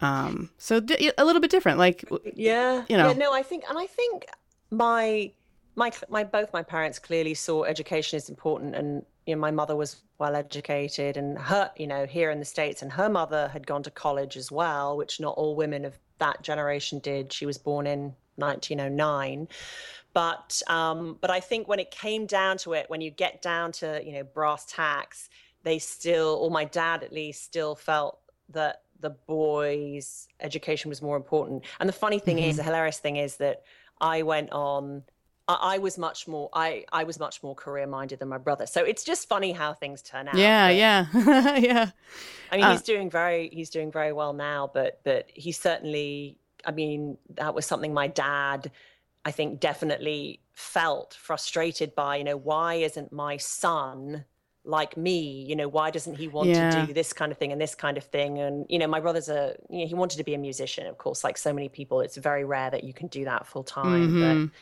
Um, so di- a little bit different, like yeah, you know, yeah, no, I think, and I think my my my both my parents clearly saw education is important, and you know, my mother was well educated, and her, you know, here in the states, and her mother had gone to college as well, which not all women of that generation did. She was born in 1909 but um, but I think when it came down to it, when you get down to you know brass tacks, they still, or my dad at least, still felt that the boys' education was more important. And the funny thing mm-hmm. is, the hilarious thing is that I went on. I, was much more. I I was much more career minded than my brother. So it's just funny how things turn out. Yeah, but, yeah, [laughs] yeah. I mean, uh, he's doing very he's doing very well now, but but he certainly. I mean, that was something my dad I think definitely felt frustrated by, you know, why isn't my son like me you know why doesn't he want yeah. to do this kind of thing and this kind of thing and you know my brother's a you know he wanted to be a musician of course like so many people it's very rare that you can do that full time mm-hmm. but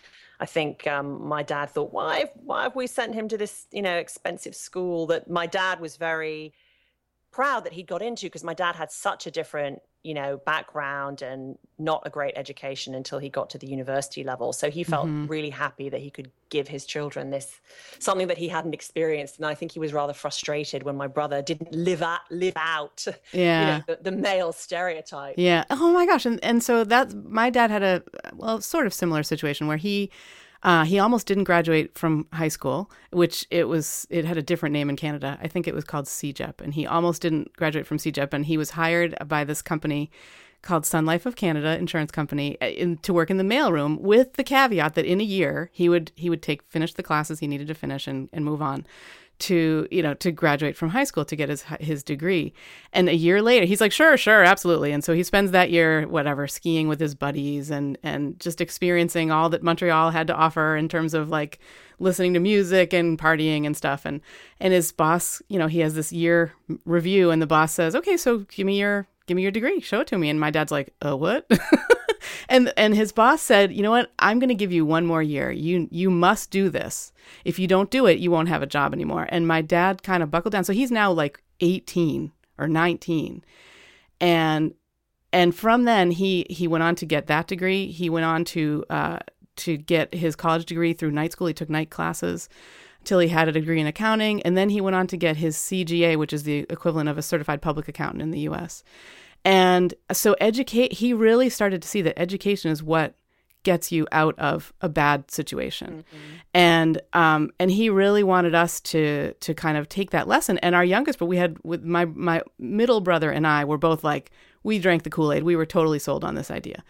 I think um, my dad thought, why, why have we sent him to this, you know, expensive school that my dad was very proud that he'd got into because my dad had such a different you know, background and not a great education until he got to the university level. So he felt mm-hmm. really happy that he could give his children this something that he hadn't experienced. And I think he was rather frustrated when my brother didn't live out live out yeah. [laughs] You know, the, the, male stereotype. Yeah. Oh my gosh. And and so that my dad had a well sort of similar situation where he uh, he almost didn't graduate from high school, which it was it had a different name in Canada. I think it was called CEGEP, and he almost didn't graduate from CEGEP, and he was hired by this company called Sun Life of Canada Insurance Company uh, in, to work in the mailroom with the caveat that in a year he would he would take finish the classes he needed to finish and, and move on to you know to graduate from high school to get his his degree. And a year later he's like sure sure absolutely. And so he spends that year whatever skiing with his buddies and and just experiencing all that Montreal had to offer in terms of like listening to music and partying and stuff. And and his boss you know he has this year review and the boss says okay so give me your give me your degree. Show it to me. And my dad's like uh what [laughs] [laughs] and and his boss said, "You know what? I'm going to give you one more year. You you must do this. If you don't do it, you won't have a job anymore." And my dad kind of buckled down. So he's now like 18 or 19. And and from then he he went on to get that degree. He went on to uh, to get his college degree through night school. He took night classes till he had a degree in accounting, and then he went on to get his CGA, which is the equivalent of a certified public accountant in the U.S. And so educate he really started to see that education is what gets you out of a bad situation. Mm-hmm. And um and he really wanted us to to kind of take that lesson. And our youngest but we had with my my middle brother and I were both like we drank the Kool-Aid. We were totally sold on this idea.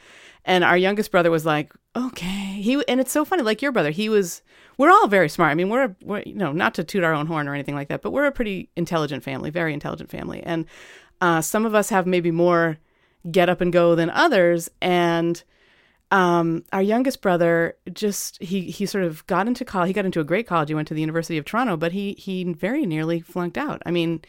And our youngest brother was like, "Okay." He and it's so funny like your brother, he was we're all very smart. I mean, we're, we're you know, not to toot our own horn or anything like that, but we're a pretty intelligent family, very intelligent family. And uh, some of us have maybe more get up and go than others. And um, our youngest brother just he he sort of got into college. He got into a great college. He went to the University of Toronto, but he he very nearly flunked out. I mean,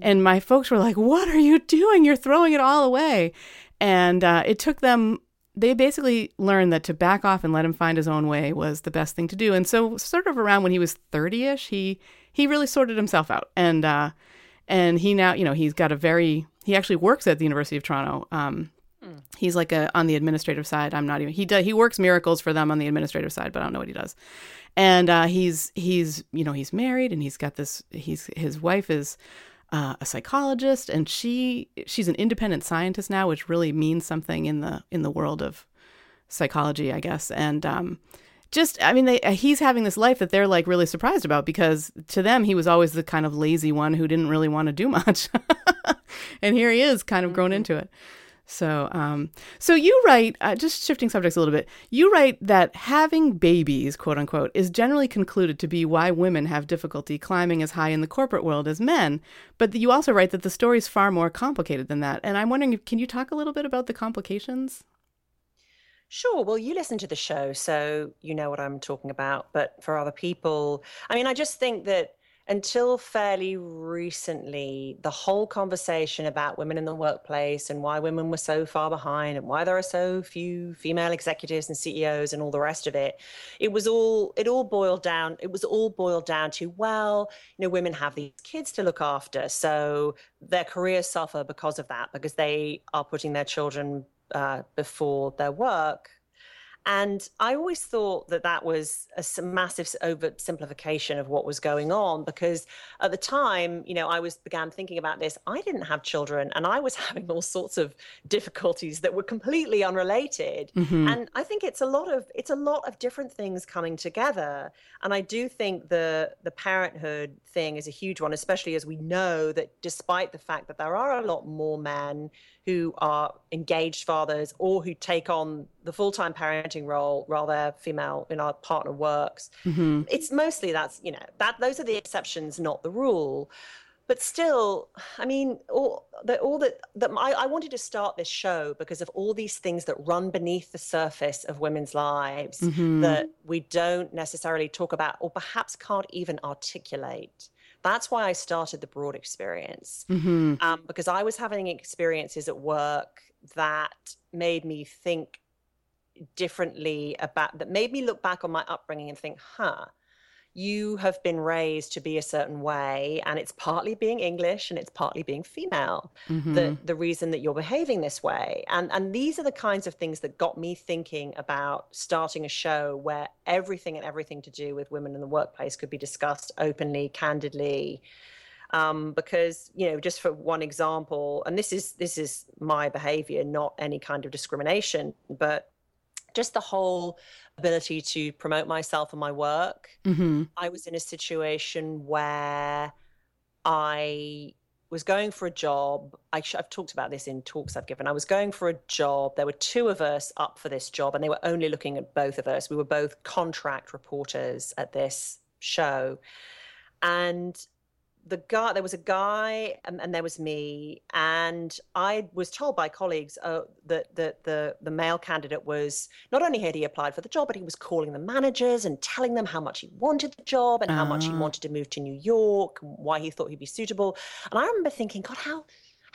and my folks were like, "What are you doing? You're throwing it all away." And uh, it took them. They basically learned that to back off and let him find his own way was the best thing to do. And so, sort of around when he was thirty-ish, he he really sorted himself out. And uh, and he now, you know, he's got a very he actually works at the University of Toronto. Um, He's like a on the administrative side. I'm not even he does he works miracles for them on the administrative side, but I don't know what he does. And uh, he's he's you know he's married and he's got this he's his wife is uh, a psychologist and she she's an independent scientist now, which really means something in the in the world of psychology, I guess. And um, just I mean they, he's having this life that they're like really surprised about because to them he was always the kind of lazy one who didn't really want to do much. [laughs] and here he is kind of grown mm-hmm. into it. So, um, so you write, uh, just shifting subjects a little bit, you write that having babies, quote unquote, is generally concluded to be why women have difficulty climbing as high in the corporate world as men. But you also write that the story is far more complicated than that. And I'm wondering, can you talk a little bit about the complications? Sure. Well, you listen to the show, so you know what I'm talking about. But for other people, I mean, I just think that until fairly recently, the whole conversation about women in the workplace and why women were so far behind and why there are so few female executives and CEOs and all the rest of it, it was all it all boiled down. It was all boiled down to well, you know, women have these kids to look after, so their careers suffer because of that because they are putting their children uh, before their work and I always thought that that was a massive oversimplification of what was going on because at the time, you know, I was began thinking about this. I didn't have children and I was [laughs] having all sorts of difficulties that were completely unrelated. Mm-hmm. And I think it's a lot of it's a lot of different things coming together. And I do think the the parenthood thing is a huge one, especially as we know that despite the fact that there are a lot more men who are engaged fathers or who take on the full-time parenting role while their female in our partner works mm-hmm. it's mostly that's you know that those are the exceptions not the rule but still i mean all that all that that I, I wanted to start this show because of all these things that run beneath the surface of women's lives mm-hmm. that we don't necessarily talk about or perhaps can't even articulate that's why I started the broad experience mm-hmm. um, because I was having experiences at work that made me think differently about that made me look back on my upbringing and think, huh, you have been raised to be a certain way and it's partly being english and it's partly being female mm-hmm. the the reason that you're behaving this way and and these are the kinds of things that got me thinking about starting a show where everything and everything to do with women in the workplace could be discussed openly candidly um, because you know just for one example and this is this is my behavior not any kind of discrimination but just the whole ability to promote myself and my work. Mm-hmm. I was in a situation where I was going for a job. I have talked about this in talks I've given. I was going for a job. There were two of us up for this job, and they were only looking at both of us. We were both contract reporters at this show. And the guy there was a guy and, and, there was me and i was told by colleagues uh, that, that the, the male candidate was not only had he applied for the job but he was calling the managers and telling them how much he wanted the job and uh. how much he ah. wanted to move to new york and why he thought he'd be suitable and i remember thinking god how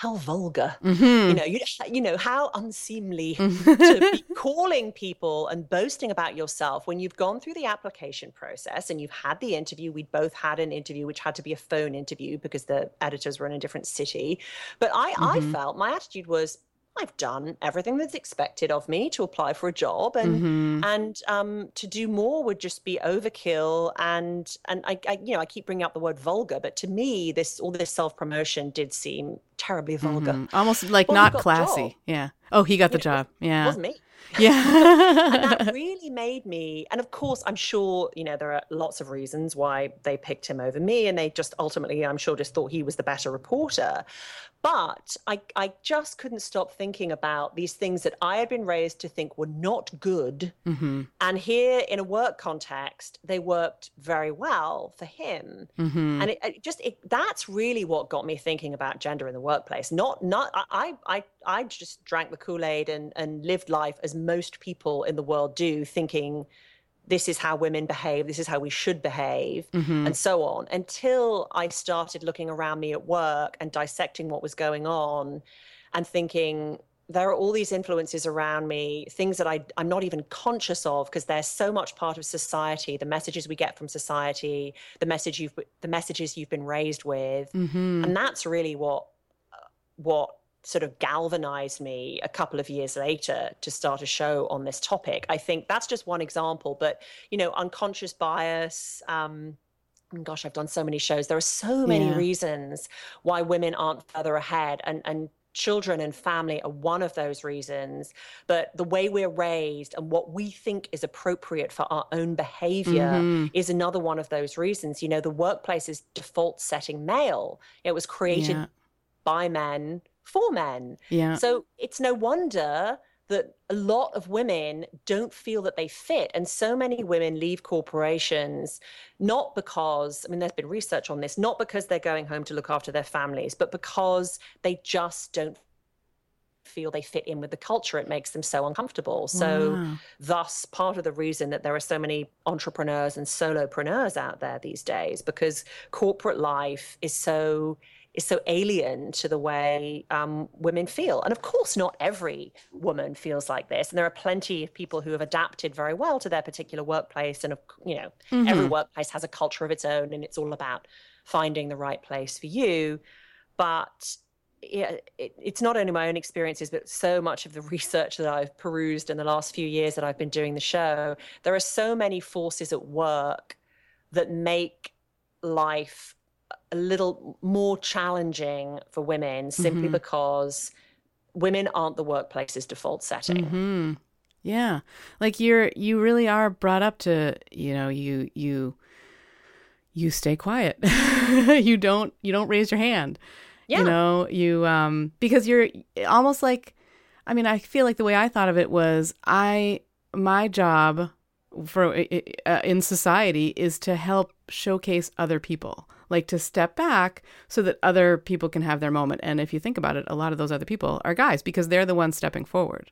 how vulgar mm-hmm. you know you, you know how unseemly to be [laughs] calling people and boasting about yourself when you've gone through the application process and you've had the interview we'd both had an interview which had to be a phone interview because the editors were in a different city but i mm-hmm. i felt my attitude was I've done everything that's expected of me to apply for a job, and mm-hmm. and um, to do more would just be overkill. And and I, I, you know I keep bringing up the word vulgar, but to me this all this self promotion did seem terribly vulgar, mm-hmm. almost like well, not classy. Yeah. Oh, he got you the know, job. Yeah. It wasn't me. [laughs] Yeah. [laughs] and that really made me, and of course, I'm sure, you know, there are lots of reasons why they picked him over me. And they just ultimately, I'm sure, just thought he was the better reporter. But I, I just couldn't stop thinking about these things that I had been raised to think were not good. Mm-hmm. And here in a work context, they worked very well for him. Mm-hmm. And it, it just, it, that's really what got me thinking about gender in the workplace. Not, not, I, I, I just drank the Kool Aid and, and lived life as as most people in the world do, thinking this is how women behave, this is how we should behave, mm-hmm. and so on, until I started looking around me at work and dissecting what was going on and thinking, there are all these influences around me, things that I, I'm not even conscious of because they're so much part of society, the messages we get from society, the message you've the messages you've been raised with. Mm-hmm. And that's really what what sort of galvanized me a couple of years later to start a show on this topic. I think that's just one example, but you know, unconscious bias, um, gosh, I've done so many shows. There are so many yeah. reasons why women aren't further ahead and and children and family are one of those reasons but the way we're raised and what we think is appropriate for our own behavior mm-hmm. is another one of those reasons you know the workplace is default setting male it was created yeah. by men for men yeah so it's no wonder that a lot of women don't feel that they fit. And so many women leave corporations not because, I mean, there's been research on this, not because they're going home to look after their families, but because they just don't feel they fit in with the culture. It makes them so uncomfortable. So, wow. thus, part of the reason that there are so many entrepreneurs and solopreneurs out there these days, because corporate life is so is so alien to the way um, women feel. And of course, not every woman feels like this. And there are plenty of people who have adapted very well to their particular workplace. And, you know, mm-hmm. every workplace has a culture of its own, and it's all about finding the right place for you. But yeah, it, it's not only my own experiences, but so much of the [laughs] research that I've perused in the last few years that I've been doing the show. There are so many forces at work that make life a little more challenging for women simply mm-hmm. because women aren't the workplace's default setting. Mm-hmm. Yeah. Like you're you really are brought up to, you know, you you you stay quiet. [laughs] you don't you don't raise your hand. Yeah. You know, you um because you're almost like I mean, I feel like the way I thought of it was I my job for uh, in society is to help showcase other people like to step back so that other people can have their moment. And if you think about it, a lot of those other people are guys because they're the ones stepping forward.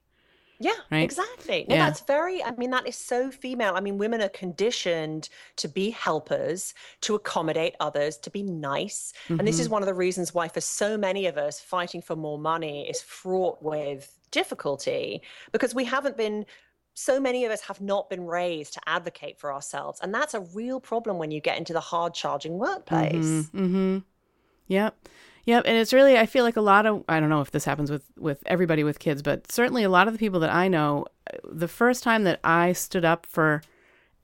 Yeah, right? exactly. No, yeah. that's very, I mean, that is so female. I mean, women are conditioned to be helpers, to accommodate others, to be nice. Mm-hmm. And this is mm-hmm. one of the reasons why, for so many of us, fighting for more money is fraught with difficulty because we haven't been so many of us have not been raised to advocate for ourselves. And that's a real problem when you get into the hard charging workplace. Mm-hmm, mm-hmm. Yep. Yep. And it's really, I feel like a lot of, I don't know if this happens with, with everybody with kids, but certainly a lot of the people that I know, the first time that I stood up for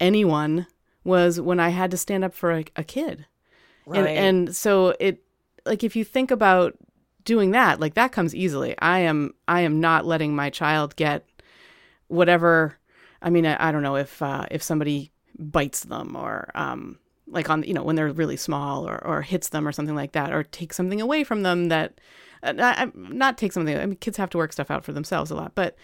anyone was when I had to stand up for a, a kid. Right. And, and so it, like, if you think about doing that, like that comes easily. I am, I am not letting my child get whatever. I mean, I, I don't know if uh, if somebody bites them or um, like on you know when they're really small or, or hits them or something like that or take something away from them that uh, not, not take something. I mean, kids have to work stuff out for themselves a lot, but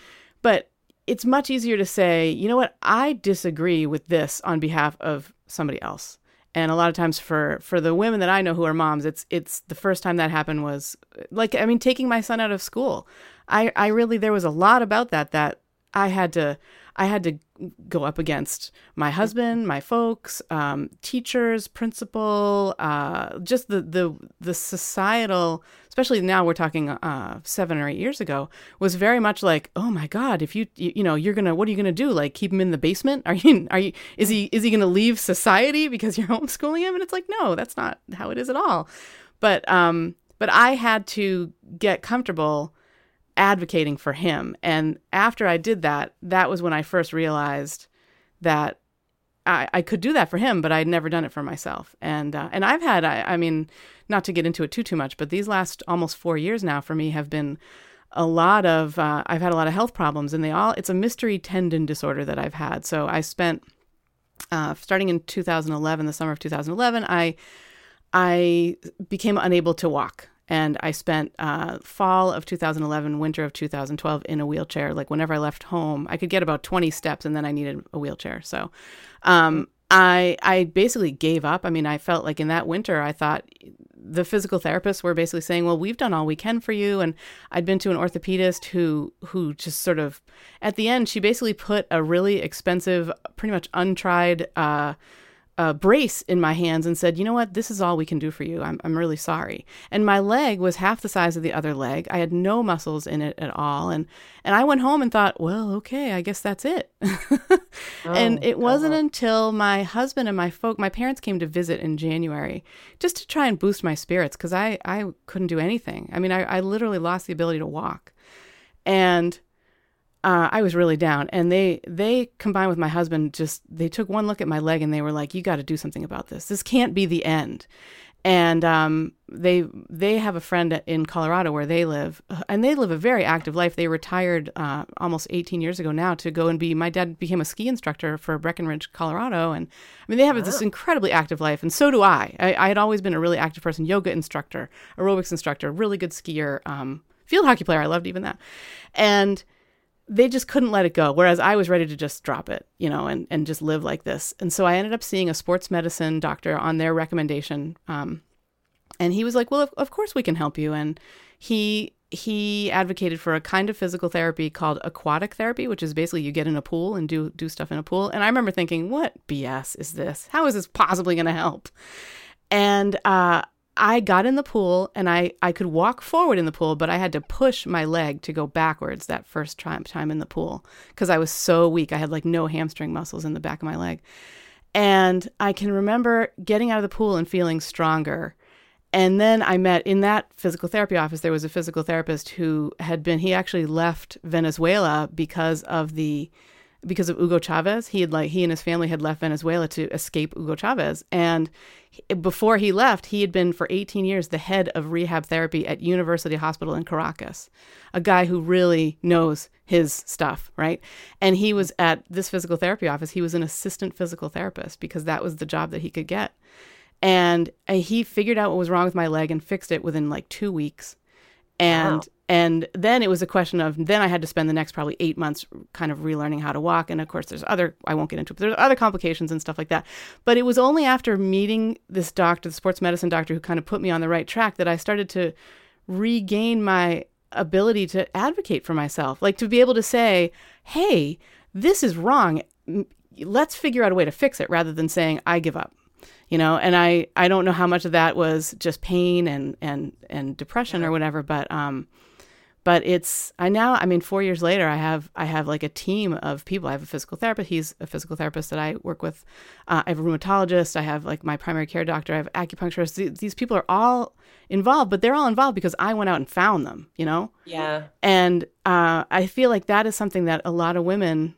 but it's much easier to say, you know what, I disagree with this on behalf of somebody else. And a lot of times for for the women that I know who are moms, it's it's the first time that happened was like I mean taking my son out of school. I I really there was a lot about that that I had to I had to go up against my husband, my folks, um, teachers, principal, uh, just the the the societal. Especially now, we're talking uh, seven or eight years ago, was very much like, oh my god, if you, you you know you're gonna what are you gonna do? Like keep him in the basement? Are you are you is he is he gonna leave society because you're [laughs] homeschooling him? And it's like, no, that's not how it is at all. But um, but I had to get comfortable advocating for him. And after I did that, that was when I first realized that I, I could do that for him, but I'd never done it for myself. And uh, and I've had, I, I mean, not to get into it too too much, but these last almost four years now for me have been a lot of uh, I've had a lot of health problems, and they all it's a mystery tendon disorder that I've had. So I spent uh, starting in 2011, the summer of 2011, I I became unable to walk and I spent uh, fall of 2011, winter of 2012 in a wheelchair. Like whenever I left home, I could get about 20 steps, and then I needed a wheelchair. So, um, I I basically gave up. I mean, I felt like in that winter, I thought the physical therapists were basically saying, "Well, we've done all we can for you." And I'd been to an orthopedist who who just sort of at the end she basically put a really expensive, pretty much untried. Uh, a brace in my hands and said, "You know what? This is all we can do for you. I'm I'm really sorry." And my leg was half the size of the other leg. I had no muscles in it at all, and and I went home and thought, "Well, okay, I guess that's it." [laughs] oh, and it uh-huh. wasn't until my husband and my folk, my parents came to visit in January, just to try and boost my spirits because I I couldn't do anything. I mean, I I literally lost the ability to walk, and uh, I was really down. And they they combined with my husband just they took one look at my leg and they were like, "You got to do something about this. This can't be the end." And um, they they have a friend in Colorado where they live, and they live a very active life. They retired uh, almost 18 years ago now to go and be. My dad became a ski instructor for Breckenridge, Colorado, and I mean they have wow. this incredibly active life, and so do I. I. I. had always been a really active person, yoga instructor, aerobics instructor, really good skier, um, field hockey player. I loved even that, and they just couldn't let it go. Whereas I was ready to just drop it, you know, and, and just live like this. And so I ended up seeing a sports medicine doctor on their recommendation. Um, and he was like, well, of, of course we can help you. And he, he advocated for a kind of physical therapy called aquatic therapy, which is basically you get in a pool and do, do stuff in a pool. And I remember thinking, what BS is this? How is this possibly going to help? And, uh, I got in the pool and I, I could walk forward in the pool, but I had to push my leg to go backwards that first time, time in the pool because I was so weak. I had like no hamstring muscles in the back of my leg. And I can remember getting out of the pool and feeling stronger. And then I met in that physical therapy office, there was a physical therapist who had been, he actually left Venezuela because of the because of Hugo Chavez. He had like he and his family had left Venezuela to escape Hugo Chavez, and before he left, he had been for 18 years the head of rehab therapy at University Hospital in Caracas, a guy who really knows his stuff, right? And he was at this physical therapy office. He was an assistant physical therapist because that was the job that he could get. And uh, he figured out what was wrong with my leg and fixed it within like two weeks. And wow. And then it was a question of then I had to spend the next probably eight months kind of relearning how to walk. And of course, there's other I won't get into it, but there's other complications and stuff like that. But it was only after meeting this doctor, the sports medicine doctor, who kind of put me on the right track that I started to regain my ability to advocate for myself, like to be able to say, "Hey, this is wrong. Let's figure out a way to fix it," rather than saying, "I give up." you know and i i don't know how much of that was just pain and and and depression yeah. or whatever but um but it's i now i mean four years later i have i have like a team of people. I have a physical therapist. He's a physical therapist that i work with. Uh, i have a rheumatologist. I have like my primary care doctor. I have acupuncturists these people are all involved but they're all involved because i went out and found them you know? Yeah. And uh, i feel like that is something that a lot of women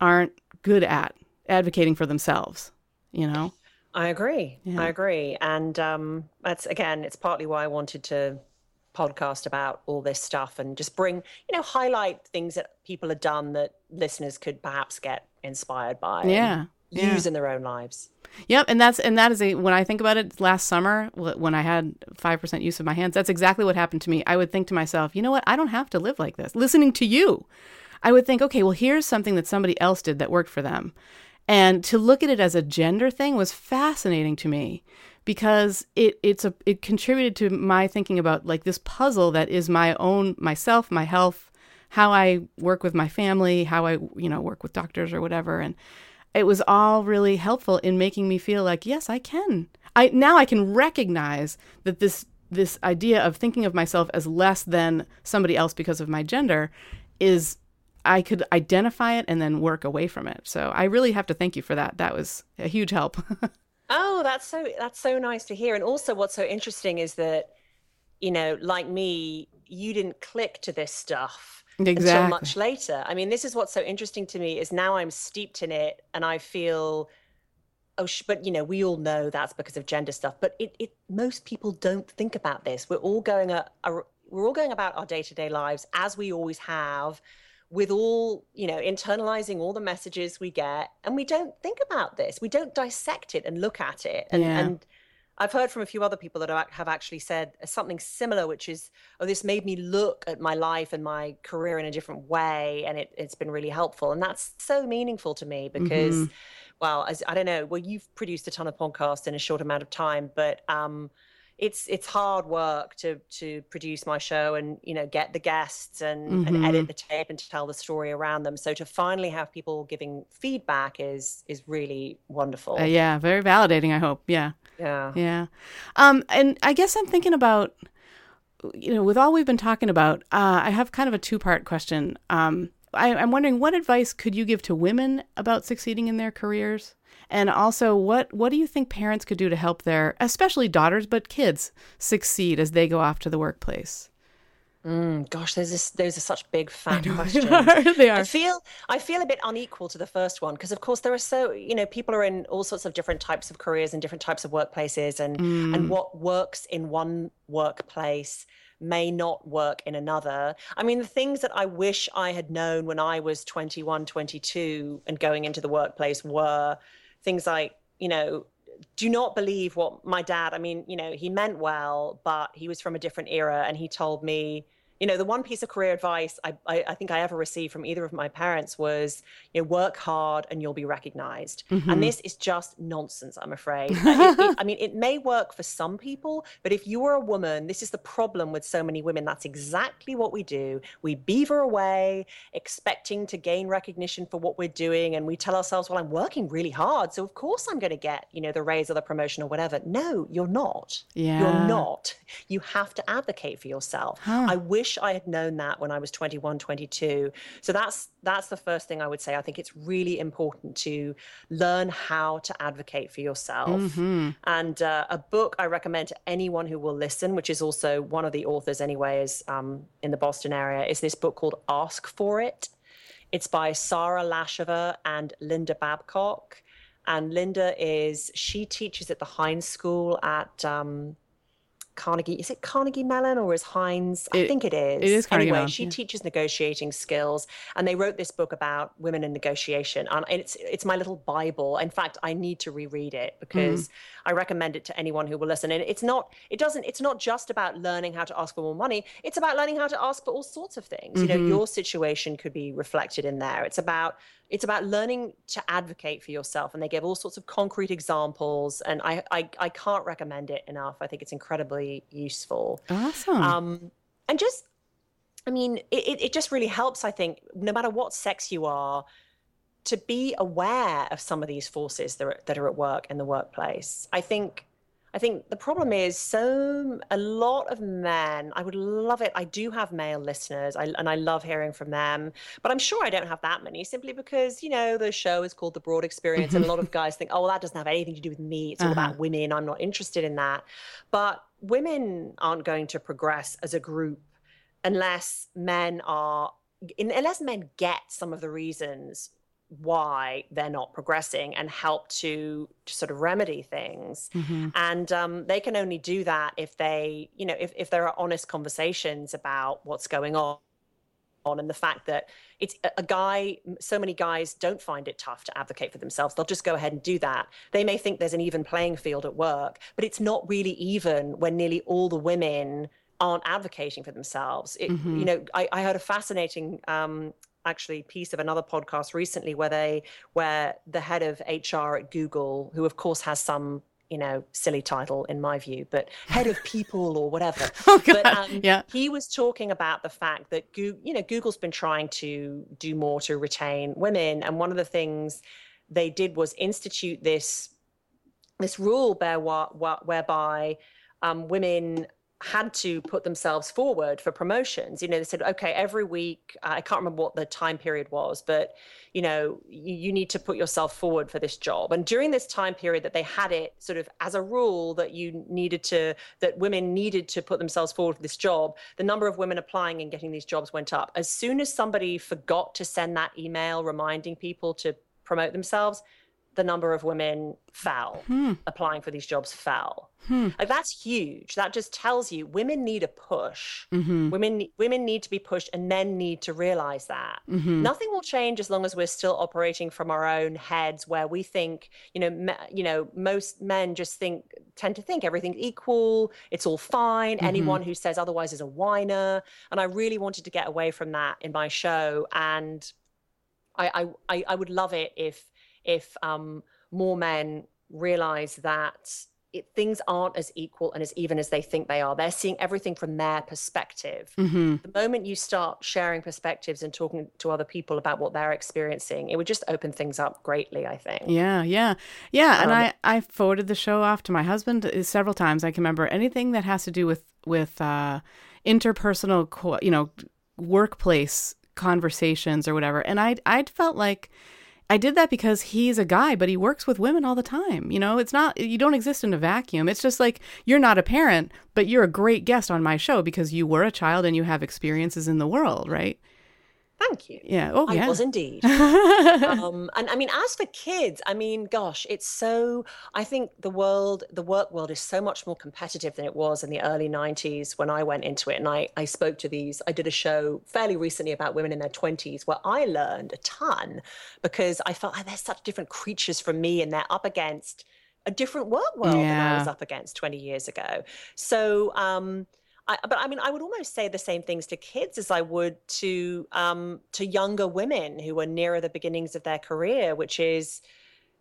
aren't good at advocating for themselves you know? I agree. Yeah. i agree. And um, that's again it's partly why i wanted to podcast about all this stuff and just bring, you know, highlight things that people have done that listeners could perhaps get inspired by. Yeah. Use yeah. in their own lives. Yep, and that's and that is a when I think about it. Last summer, when I had five percent use of my hands, that's exactly what happened to me. I would think to myself, you know what? I don't have to live like this. Listening to you, I would think, okay, well, here's something that somebody else did that worked for them, and to look at it as a gender thing was fascinating to me because it it's a it contributed to my thinking about like this puzzle that is my own myself, my health, how I work with my family, how I you know work with doctors or whatever and it was all really helpful in making me feel like yes, I can. I now I can recognize that this this idea of thinking of myself as less than somebody else because of my gender is I could identify it and then work away from it. So I really have to thank you for that. That was a huge help. [laughs] Oh, that's so that's so nice to hear. And also what's so interesting is that, you know, like me, you didn't click to this stuff exactly. until much later. I mean, this is what's so interesting to me is now I'm steeped in it and I feel oh sh- but you know we all know that's because of gender stuff but it, it most people don't think about this we're all going a, a we're all going about our day-to-day lives as we always have with all you know internalizing all the messages we get and we don't think about this we don't dissect it and look at it and, yeah. and i've heard from a few other people that have actually said something similar which is oh this made me look at my life and my career in a different way and it, it's been really helpful and that's so meaningful to me because mm-hmm. well as i don't know well you've produced a ton of podcasts in a short amount of time but um it's it's hard work to to produce my show and you know get the guests and, mm-hmm. and edit the tape and to tell the story around them. So to finally have people giving feedback is is really wonderful. Uh, yeah, very validating. I hope. Yeah. Yeah. Yeah. Um, and I guess I'm thinking about you know with all we've been talking about, uh, I have kind of a two part question. Um, I, I'm wondering what advice could you give to women about succeeding in their careers? And also, what what do you think parents could do to help their, especially daughters, but kids, succeed as they go off to the workplace? Mm, gosh, those are, those are such big fat [laughs] questions. they are. I feel I feel a bit unequal to the first one because, of course, there are so you know people are in all sorts of different types of careers and different types of workplaces, and mm. and what works in one workplace may not work in another. I mean, the things that I wish I had known when I was 21, 22 and going into the workplace were things like, you know, do not believe what my dad, I mean, you know, he meant well, but he was from a different era and he told me, you know, the one piece of career advice I, I, I, think I ever received from either of my parents was, you know, work hard and you'll be recognized. Mm-hmm. And this is just nonsense, I'm afraid. it, it, I mean, it may work for some people, but if you are a woman, this is the problem with so many women. That's exactly what we do. We beaver away, expecting to gain recognition for what we're doing. And we tell ourselves, well, I'm working really hard. So of course I'm going to get, you know, the raise or the promotion or whatever. No, you're not. Yeah. You're not. You have to advocate for yourself. Huh. I wish wish I had known that when I was 21, 22. So that's that's the first thing I would say. I think it's really important to learn how to advocate for yourself. Mm-hmm. And uh, a book I recommend to anyone who will listen, which is also one of the authors anyway, is um, in the Boston area, is this book called Ask for It. It's by Sarah Laschever and Linda Babcock. And Linda is, she teaches at the Heinz School at um, Carnegie. Is it Carnegie Mellon or is Heinz? I think it is. It is Carnegie anyway, Mellon. She yeah. teaches negotiating skills, and they wrote this book about women in negotiation. And it's it's my little bible. In fact, I need to reread it because mm. I recommend it to anyone who will listen. And it's not it doesn't it's not just about learning how to ask for more money. It's about learning how to ask for all sorts of things. Mm-hmm. You know, mm-hmm. your situation could be reflected in there. It's about it's about learning to advocate for yourself and they give all sorts of concrete examples and i i, I can't recommend it enough. I think it's incredibly useful. Awesome. Um, and just i mean it, it just really helps i think no matter what sex you are to be aware of some of these forces that are, that are at work in the workplace. I think I think the problem is so a lot of men. I would love it. I do have male listeners, I, and I love hearing from them. But I'm sure I don't have that many, simply because you know the show is called The Broad Experience, and a lot of guys think, oh, well, that doesn't have anything to do with me. It's all uh-huh. about women. I'm not interested in that. But women aren't going to progress as a group unless men are unless men get some of the reasons why they're not progressing and help to, to sort of remedy things. Mm-hmm. And um, they can only do that if they, you know, if, if there are honest conversations about what's going on on and the fact that it's a guy so many guys don't find it tough to advocate for themselves they'll just go ahead and do that they may think there's an even playing field at work but it's not really even when nearly all the women aren't advocating for themselves it, mm-hmm. you know I, I, heard a fascinating um, actually piece of another podcast recently where they where the head of HR at Google, who of course has some you know silly title in my view, but head of people or whatever. [laughs] oh, but um, yeah, he was talking about the fact that Google, you know Google's been trying to do more to retain women, and one of the things they did was institute this this rule whereby um, women had to put themselves forward for promotions. You know, they said, okay, every week, uh, I can't remember what the time period was, but, you know, you, you, need to put yourself forward for this job. And during this time period that they had it sort of as a rule that you needed to, that women needed to put themselves forward for this job, the number of women applying and getting these jobs went up. As soon as somebody forgot to send that email reminding people to promote themselves, the number of women fell hmm. applying for these jobs fell hmm. like that's huge that just tells you women need a push mm-hmm. women women need to be pushed and men need to realize that mm-hmm. nothing will change as long as we're still operating from our own heads where we think you know me, you know most men just think tend to think everything's equal it's all fine mm-hmm. anyone who says otherwise is a whiner and i really wanted to get away from that in my show and I, I, I would love it if if um, more men realize that it, things aren't as equal and as even as they think they are. They're seeing everything from their perspective. Mm-hmm. The moment you start sharing perspectives and talking to other people about what they're experiencing, it would just open things up greatly, I think. Yeah, yeah. Yeah. Um, and I, I forwarded the show off to my husband uh, several times. I can remember anything that has to do with, with uh, interpersonal, you know, workplace conversations or whatever. And I, I felt like, I did that because he's a guy, but he works with women all the time. You know, it's not, you don't exist in a vacuum. It's just like you're not a parent, but you're a great guest on my show because you were a child and you have experiences in the world, right? Thank you. Yeah. Oh, I yeah. was indeed. [laughs] um, and I mean, as for kids, I mean, gosh, it's so. I think the world, the work world, is so much more competitive than it was in the early '90s when I went into it. And I, I spoke to these. I did a show fairly recently about women in their 20s, where I learned a ton because I felt oh, they're such different creatures from me, and they're up against a different work world yeah. than I was up against 20 years ago. So. Um, I, but I mean, I would almost say the same things to kids as I would to um, to younger women who are nearer the beginnings of their career, which is,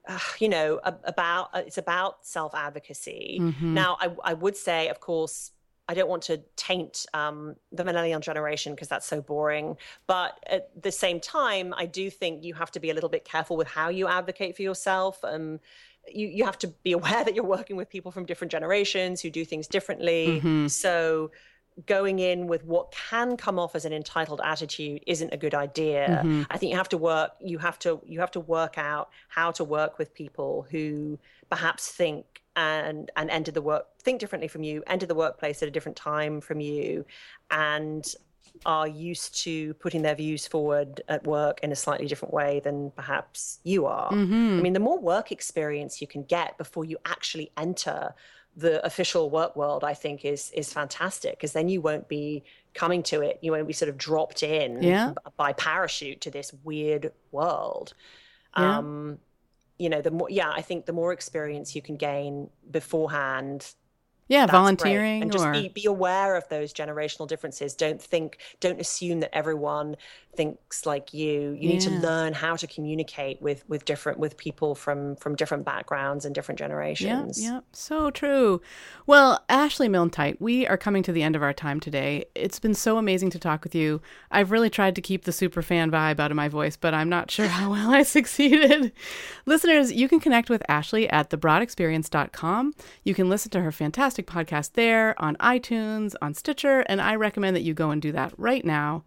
uh, you know, about uh, it's about self advocacy. Mm-hmm. Now, I, I would say, of course, I don't want to taint um, the millennial generation because that's so boring. But at the same time, I do think you have to be a little bit careful with how you advocate for yourself. Um, you, you have to be [laughs] aware that you're working with people from different generations who do things differently. Mm-hmm. So going in with what can come off as an entitled attitude isn't a good idea. Mm-hmm. I think you have to work you have to you have to work out how to work with people who perhaps think and and enter the work think differently from you, enter the workplace at a different time from you and are used to putting their views forward at work in a slightly different way than perhaps you are. Mm-hmm. I mean, the more work experience you can get before you actually enter the official work world, I think is is fantastic because then you won't be coming to it. You won't be sort of dropped in yeah. by parachute to this weird world. Yeah. Um, you know, the more yeah, I think the more experience you can gain beforehand, yeah volunteering great. and just be, be aware of those generational differences don't think don't assume that everyone thinks like you. You yeah. need to learn how to communicate with with different with people from from different backgrounds and different generations. yeah, yeah. so true. Well ashley milne-tyte we are coming to the end of our time today. It's been so amazing to talk with you. I've really tried to keep the super fan vibe out of my voice but i'm not sure how well i [laughs] succeeded. Listeners you can connect with ashley at thebroadexperience.com you can listen to her fantastic podcast there on itunes on stitcher and i recommend that you go and do that right now.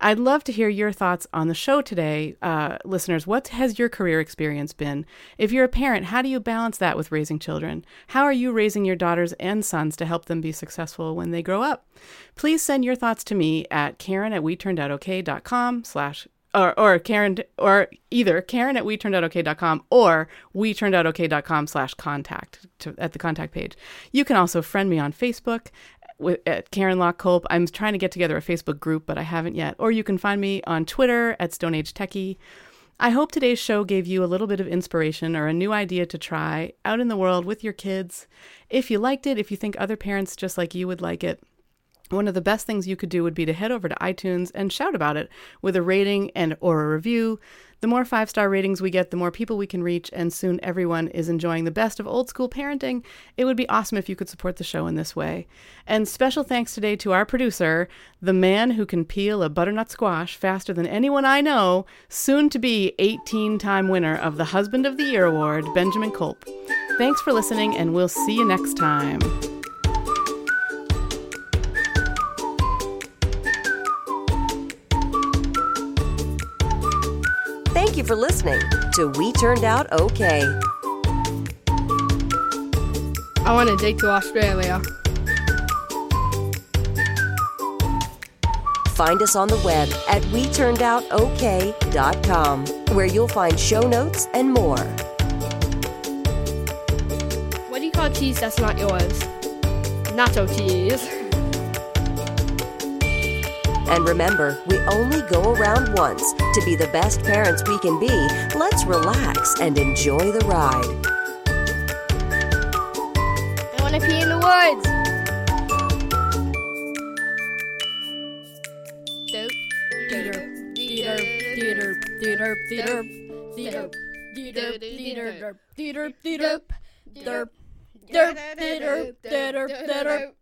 I'd love to hear hear your thoughts on the show today, uh, listeners. What has your career experience been? If you're a parent, how do you balance that with raising children? How are you raising your daughters and sons to help them be successful when they grow up? Please send your thoughts to me at karen at we slash or, or Karen or either Karen at we or we slash contact at the contact page. You can also friend me on Facebook with, at Karen Locke Culp. I'm trying to get together a Facebook group, but I haven't yet. Or you can find me on Twitter at Stone Age Techie. I hope today's show gave you a little bit of inspiration or a new idea to try out in the world with your kids. If you liked it, if you think other parents just like you would like it, one of the best things you could do would be to head over to iTunes and shout about it with a rating and or a review. The more five star ratings we get, the more people we can reach, and soon everyone is enjoying the best of old school parenting. It would be awesome if you could support the show in this way. And special thanks today to our producer, the man who can peel a butternut squash faster than anyone I know, soon to be 18 time winner of the Husband of the Year Award, Benjamin Culp. Thanks for listening, and we'll see you next time. Thank you for listening to We Turned Out Okay. I want to take to Australia. Find us on the web at WeTurnedOutOK.com, where you'll find show notes and more. What do you call cheese that's not yours? Nacho cheese. [laughs] And remember, we only go around once. To be the best parents we can be, let's relax and enjoy the ride. I want to pee in the woods. derp, derp, derp, derp.